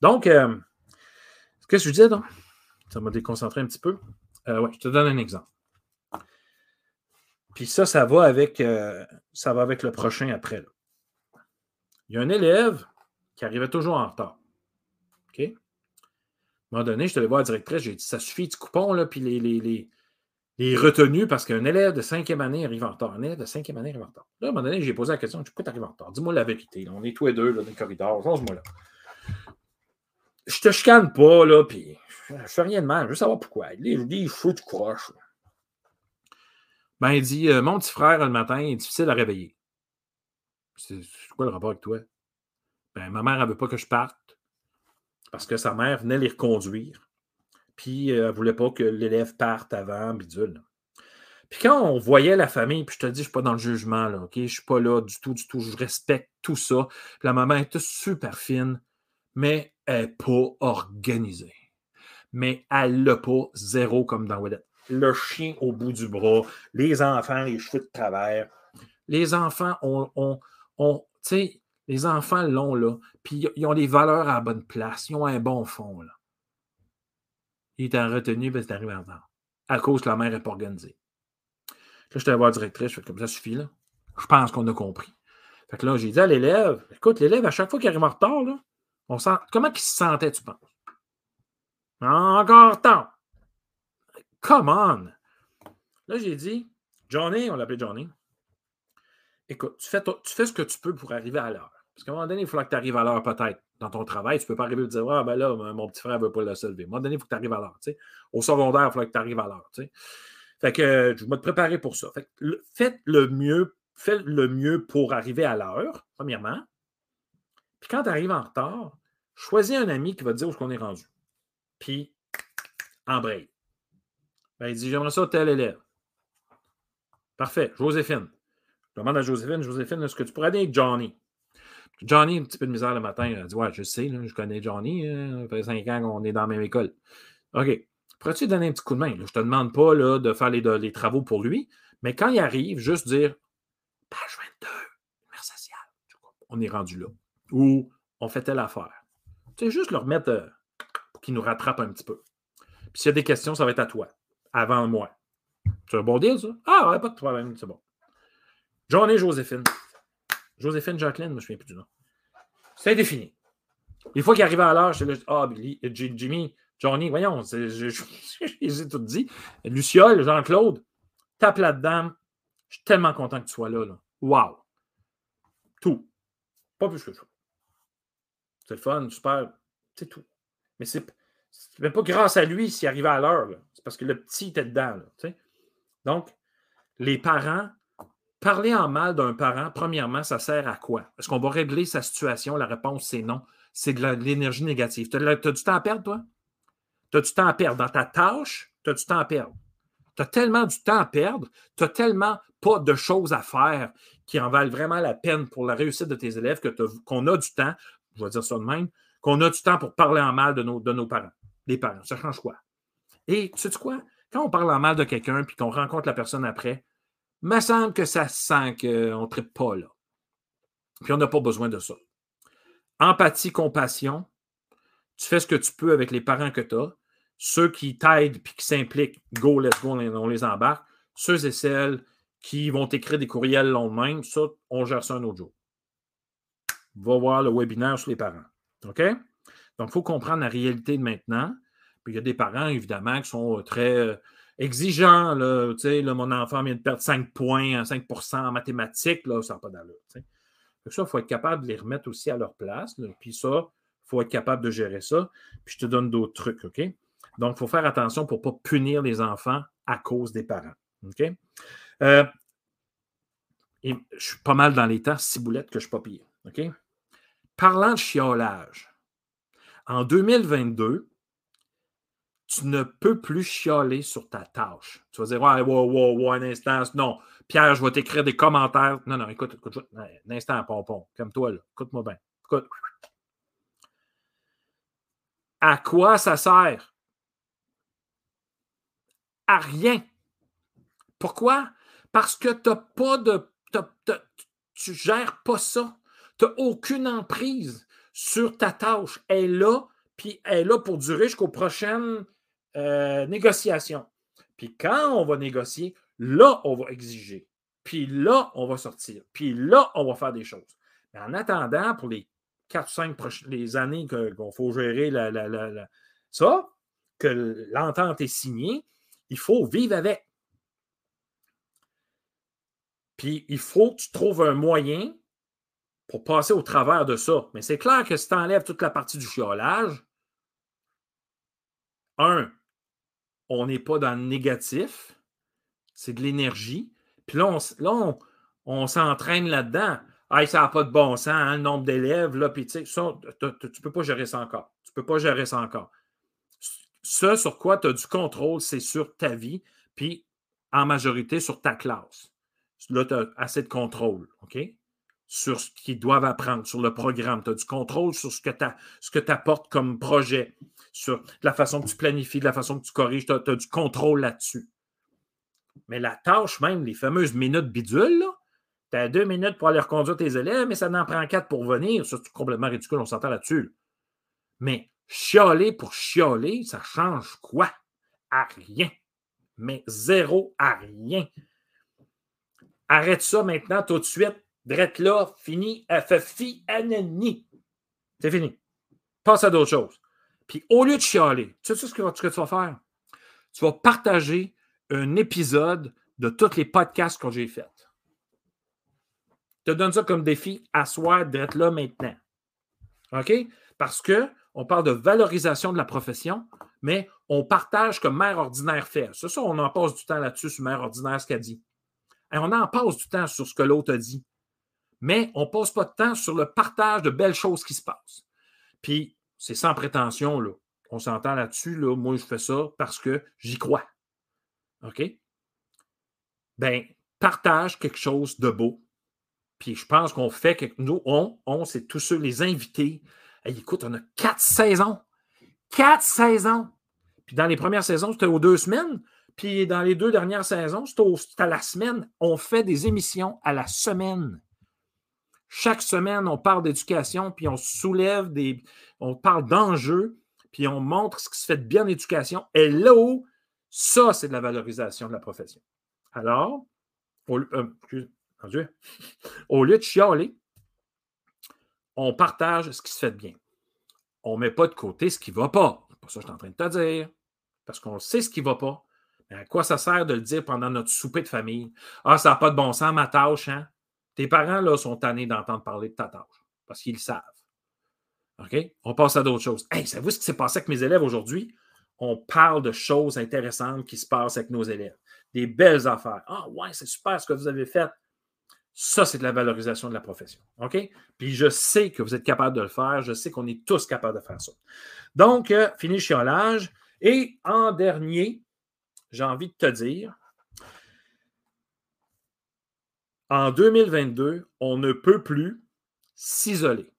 Donc, qu'est-ce que je disais, donc? Ça m'a déconcentré un petit peu. ouais, je te donne un exemple. Puis ça, ça va avec, ça va avec le prochain après. Il y a un élève qui arrivait toujours en retard. OK? Un moment donné, je te allé voir la directrice, j'ai dit ça suffit du coupon, là, puis les, les, les, retenues, parce qu'un élève de cinquième année arrive en retard. Un élève de cinquième année arrive en retard. Là, à un moment donné, j'ai posé la question pourquoi tu arrives en retard? Dis-moi la vérité. On est tous les deux là, dans le corridor. Change-moi là. Je te chicane pas, là, puis je fais rien de mal. Je veux savoir pourquoi. Dit il faut du croche. Ben, il dit euh, Mon petit frère, le matin, il est difficile à réveiller. C'est quoi le rapport avec toi? Ben, ma mère, elle veut pas que je parte parce que sa mère venait les reconduire. Puis euh, elle ne voulait pas que l'élève parte avant, bidule. Puis quand on voyait la famille, puis je te dis, je ne suis pas dans le jugement, là, OK? Je ne suis pas là du tout, du tout. Je respecte tout ça. La maman était super fine, mais elle n'est pas organisée. Mais elle l'a pas zéro comme dans Wedette. Le chien au bout du bras, les enfants, les cheveux de travers. Les enfants ont, ont tu sais, les enfants l'ont, là. Puis ils ont les valeurs à la bonne place. Ils ont un bon fond, là. Il est en retenue parce qu'il est arrivé en retard. À cause que la mère n'est pas organisée. Là, je te voir directrice, je fais comme ça suffit, là. Je pense qu'on a compris. Fait que là, j'ai dit à l'élève, écoute, l'élève, à chaque fois qu'il arrive en retard, là, on sent. Comment il se sentait, tu penses? Encore en retard. Come on! Là, j'ai dit, Johnny, on l'appelait Johnny. Écoute, tu fais, ce que tu peux pour arriver à l'heure. Parce qu'à un moment donné, il faudra que tu arrives à l'heure peut-être dans ton travail. Tu ne peux pas arriver et dire Ah, ben là, mon petit frère ne veut pas le soulever. À un moment donné, il faut que tu arrives à l'heure. Au secondaire, il faudra que tu arrives à l'heure. Fait que je vais te préparer pour ça. Fait faites le mieux, faites le mieux pour arriver à l'heure, premièrement. Puis quand tu arrives en retard, choisis un ami qui va te dire où est-ce qu'on est rendu. Puis, embraye. Ben, il dit J'aimerais ça tel élève. Parfait. Joséphine. Je demande à Joséphine Joséphine, est-ce que tu pourrais aller avec Johnny? Johnny, un petit peu de misère le matin. Elle dit Ouais, je sais, je connais Johnny. Hein, ça fait cinq ans qu'on est dans la même école. OK. Pourrais-tu donner un petit coup de main? Je ne te demande pas de faire les, travaux pour lui, mais quand il arrive, juste dire Page 22, numéro social. On est rendu là. Ou on fait telle affaire. Tu sais, juste le remettre euh, pour qu'il nous rattrape un petit peu. Puis s'il y a des questions, ça va être à toi, avant moi. C'est un bon deal, ça? Ah, pas de problème, c'est bon. Johnny Joséphine. Joséphine Jacqueline, je ne me souviens plus du nom. C'est défini. Les fois qu'il arrivait à l'heure, je dis Ah, Billy, euh, Jimmy, Johnny, voyons, [laughs] je, les ai tout dit. Luciole, Jean-Claude, tape là-dedans. Je suis tellement content que tu sois là. là. Wow. Tout. Pas plus que ça. C'est le fun, super. C'est tout. Mais c'est même pas grâce à lui s'il arrivait à l'heure. C'est parce que le petit était dedans. Donc, les parents, parler en mal d'un parent, premièrement, ça sert à quoi? Est-ce qu'on va régler sa situation? La réponse, c'est non. C'est de l'énergie négative. Tu as, du temps à perdre, toi? Tu as du temps à perdre. Dans ta tâche, tu as du temps à perdre. Tu as tellement du temps à perdre, tu as tellement pas de choses à faire qui en valent vraiment la peine pour la réussite de tes élèves qu'on a du temps, je vais dire ça de même, qu'on a du temps pour parler en mal de nos, de nos parents. Les parents, ça change quoi? Et tu sais quoi? Quand on parle en mal de quelqu'un puis qu'on rencontre la personne après, me semble que ça sent qu'on ne tripe pas là. Puis on n'a pas besoin de ça. Empathie, compassion. Tu fais ce que tu peux avec les parents que tu as. Ceux qui t'aident puis qui s'impliquent, go, let's go, on les embarque. Ceux et celles qui vont t'écrire des courriels long même, ça, on gère ça un autre jour. Va voir le webinaire sur les parents. OK? Donc, il faut comprendre la réalité de maintenant. Puis il y a des parents, évidemment, qui sont euh, très exigeants. Là, mon enfant vient de perdre 5 points, 5% en mathématiques, là, ça n'a pas d'allure. Ça, il faut être capable de les remettre aussi à leur place. Puis ça, il faut être capable de gérer ça. Puis je te donne d'autres trucs, OK? Donc, il faut faire attention pour ne pas punir les enfants à cause des parents. OK? Euh, et je suis pas mal dans les temps, boulettes que je ne pire. OK? Parlant de chiolage, en 2022, tu ne peux plus chialer sur ta tâche. Tu vas dire, ouais, ouais, ouais, ouais, un instant. Non, Pierre, je vais t'écrire des commentaires. Non, non, écoute, écoute, un instant, pompon. Comme toi, là. Écoute-moi bien. Écoute. À quoi ça sert? À rien. Pourquoi? Parce que tu pas de. tu ne gères pas ça. Tu n'as aucune emprise sur ta tâche. Elle est là, puis elle est là pour durer jusqu'aux prochaines euh, négociations. Puis quand on va négocier, là, on va exiger. Puis là, on va sortir. Puis là, on va faire des choses. Mais en attendant, pour les 4 5 les années qu'on faut gérer la, ça, que l'entente est signée, il faut vivre avec. Puis il faut que tu trouves un moyen pour passer au travers de ça. Mais c'est clair que si tu enlèves toute la partie du chiolage, un, on n'est pas dans le négatif, c'est de l'énergie. Puis là, on, s'entraîne là-dedans. Ah, ça n'a pas de bon sens, hein, le nombre d'élèves, là, puis tu sais, tu ne peux pas gérer ça encore. Tu ne peux pas gérer ça encore. Ce sur quoi tu as du contrôle, c'est sur ta vie, puis en majorité sur ta classe. Là, tu as assez de contrôle, OK? Sur ce qu'ils doivent apprendre, sur le programme. Tu as du contrôle sur ce que tu apportes comme projet, sur la façon que tu planifies, de la façon que tu corriges. Tu as, du contrôle là-dessus. Mais la tâche même, les fameuses minutes bidules, tu as deux minutes pour aller reconduire tes élèves, mais ça n'en prend quatre pour venir. Ça, c'est complètement ridicule, on s'entend là-dessus. Mais chialer pour chialer, ça change quoi? À rien. Mais zéro à rien. Arrête ça maintenant tout de suite. Drette là, fini, FFI, anani. C'est fini. Passe à d'autres choses. Puis au lieu de chialer, tu sais ce que, tu vas faire? Tu vas partager un épisode de tous les podcasts que j'ai faits. Je te donne ça comme défi, asseoir, d'être là maintenant. OK? Parce qu'on parle de valorisation de la profession, mais on partage comme mère ordinaire fait. C'est ça, on en passe du temps là-dessus sur mère ordinaire, ce qu'elle dit. Et on en passe du temps sur ce que l'autre a dit. Mais on ne passe pas de temps sur le partage de belles choses qui se passent. Puis c'est sans prétention, là. On s'entend là-dessus, là. Moi, je fais ça parce que j'y crois. OK? Ben, partage quelque chose de beau. Puis je pense qu'on fait que nous, on, on c'est tous ceux, les invités. écoute, on a quatre saisons. Quatre saisons. Puis dans les premières saisons, c'était aux deux semaines. Puis dans les deux dernières saisons, c'était à la semaine. On fait des émissions à la semaine. Chaque semaine, on parle d'éducation, puis on soulève des. On parle d'enjeux, puis on montre ce qui se fait de bien en éducation. Et là où, ça, c'est de la valorisation de la profession. Alors, au, euh, au lieu de chialer, on partage ce qui se fait de bien. On ne met pas de côté ce qui ne va pas. C'est pas ça que je suis en train de te dire. Parce qu'on sait ce qui ne va pas. Mais à quoi ça sert de le dire pendant notre souper de famille? Ah, ça n'a pas de bon sens, ma tâche, hein? Tes parents là, sont tannés d'entendre parler de ta tâche parce qu'ils le savent. OK? On passe à d'autres choses. Hey, savez-vous ce qui s'est passé avec mes élèves aujourd'hui? On parle de choses intéressantes qui se passent avec nos élèves. Des belles affaires. Ah, ouais, c'est super ce que vous avez fait. Ça, c'est de la valorisation de la profession. OK? Puis je sais que vous êtes capable de le faire. Je sais qu'on est tous capables de faire ça. Donc, euh, fini le chiolage. Et en dernier, j'ai envie de te dire, en 2022, on ne peut plus s'isoler.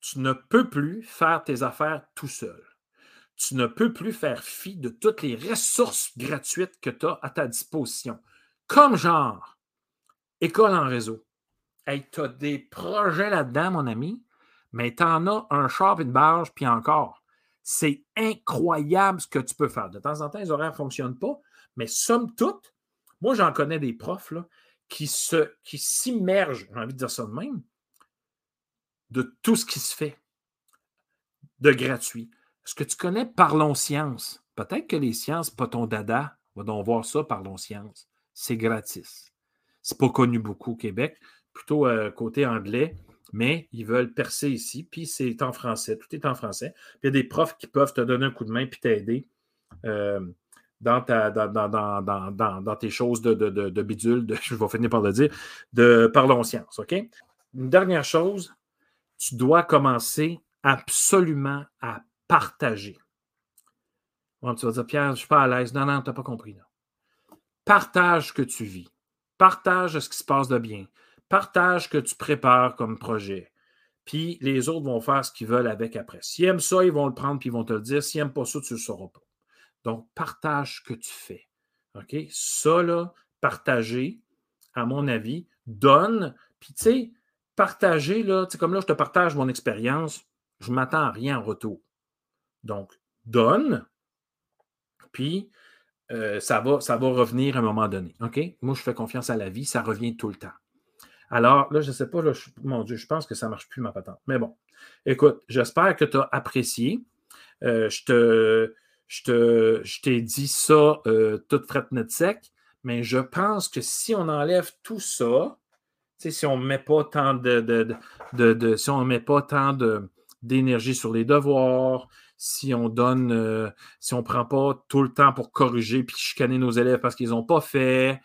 Tu ne peux plus faire tes affaires tout seul. Tu ne peux plus faire fi de toutes les ressources gratuites que tu as à ta disposition. Comme genre, école en réseau. Hey, tu as des projets là-dedans, mon ami, mais tu en as un char une barge, puis encore. C'est incroyable ce que tu peux faire. De temps en temps, les horaires ne fonctionnent pas, mais somme toute, moi, j'en connais des profs là, qui, se, qui s'immergent, j'ai envie de dire ça de même, de tout ce qui se fait de gratuit. Est-ce que tu connais Parlons Sciences? Peut-être que les sciences, pas ton dada. Va donc voir ça, Parlons Sciences. C'est gratis. C'est pas connu beaucoup au Québec, plutôt euh, côté anglais, mais ils veulent percer ici, puis c'est en français, tout est en français. Puis il y a des profs qui peuvent te donner un coup de main puis t'aider euh, dans, tes choses de, bidule, [laughs] je vais finir par le dire, de Parlons Sciences, OK? Une dernière chose, tu dois commencer absolument à partager. Bon, tu vas dire, Pierre, je ne suis pas à l'aise. Non, non, tu n'as pas compris. Partage ce que tu vis. Partage ce qui se passe de bien. Partage ce que tu prépares comme projet. Puis les autres vont faire ce qu'ils veulent avec après. S'ils aiment ça, ils vont le prendre puis ils vont te le dire. S'ils n'aiment pas ça, tu ne le sauras pas. Donc, partage ce que tu fais. OK? Ça, là, partager, à mon avis, donne. Puis, tu sais, partager, là, comme là, je te partage mon expérience, je ne m'attends à rien en retour. Donc, donne, puis euh, ça, va, ça va revenir à un moment donné. OK? Moi, je fais confiance à la vie, ça revient tout le temps. Alors, là, je ne sais pas, mon Dieu, je pense que ça ne marche plus, ma patente. Mais bon, écoute, j'espère que tu as apprécié. Euh, je te. Je, t'ai dit ça euh, toute frette net sec, mais je pense que si on enlève tout ça, si on ne met pas tant de, d'énergie sur les devoirs, si on donne, euh, si on ne prend pas tout le temps pour corriger puis chicaner nos élèves parce qu'ils n'ont pas fait,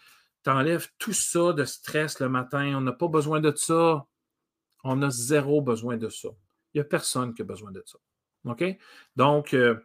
tu enlèves tout ça de stress le matin. On n'a pas besoin de ça. On a zéro besoin de ça. Il n'y a personne qui a besoin de ça. OK? Donc, euh,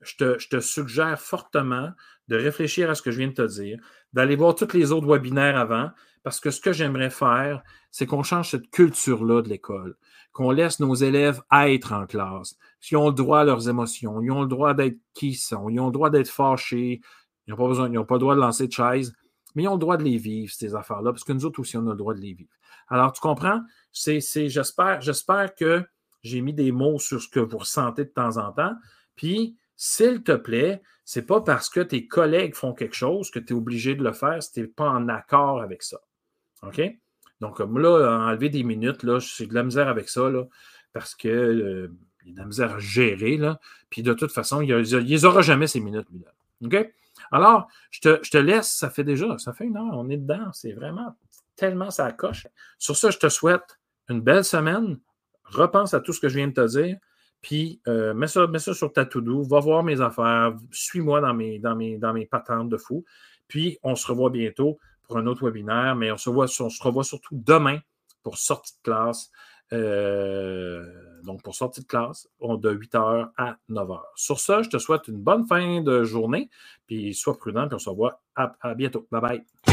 je, te, suggère fortement de réfléchir à ce que je viens de te dire, d'aller voir tous les autres webinaires avant, parce que ce que j'aimerais faire, c'est qu'on change cette culture-là de l'école, qu'on laisse nos élèves être en classe. Ils ont le droit à leurs émotions, ils ont le droit d'être qui ils sont, ils ont le droit d'être fâchés, ils n'ont pas besoin, ils n'ont pas le droit de lancer de chaise, mais ils ont le droit de les vivre, ces affaires-là, parce que nous autres aussi, on a le droit de les vivre. Alors, tu comprends? C'est, j'espère, j'espère que j'ai mis des mots sur ce que vous ressentez de temps en temps. Puis, s'il te plaît, c'est pas parce que tes collègues font quelque chose que tu es obligé de le faire si tu n'es pas en accord avec ça. OK? Donc, comme là, enlever des minutes, là, j'ai de la misère avec ça, là, parce que euh, y a de la misère à gérer, là. Puis de toute façon, il les aura jamais ces minutes, là. OK? Alors, je te, je te, laisse, ça fait déjà, ça fait une heure, on est dedans. C'est vraiment tellement ça coche. Sur ça, je te souhaite une belle semaine. Repense à tout ce que je viens de te dire. Puis, euh, mets, ça, sur ta to-do, va voir mes affaires, suis-moi dans mes, dans, mes, dans mes patentes de fou. Puis, on se revoit bientôt pour un autre webinaire, mais on se, voit, on se revoit surtout demain pour sortie de classe. Euh, donc, pour sortie de classe, de 8h à 9h. Sur ça, je te souhaite une bonne fin de journée, puis sois prudent, puis on se revoit à bientôt. Bye bye.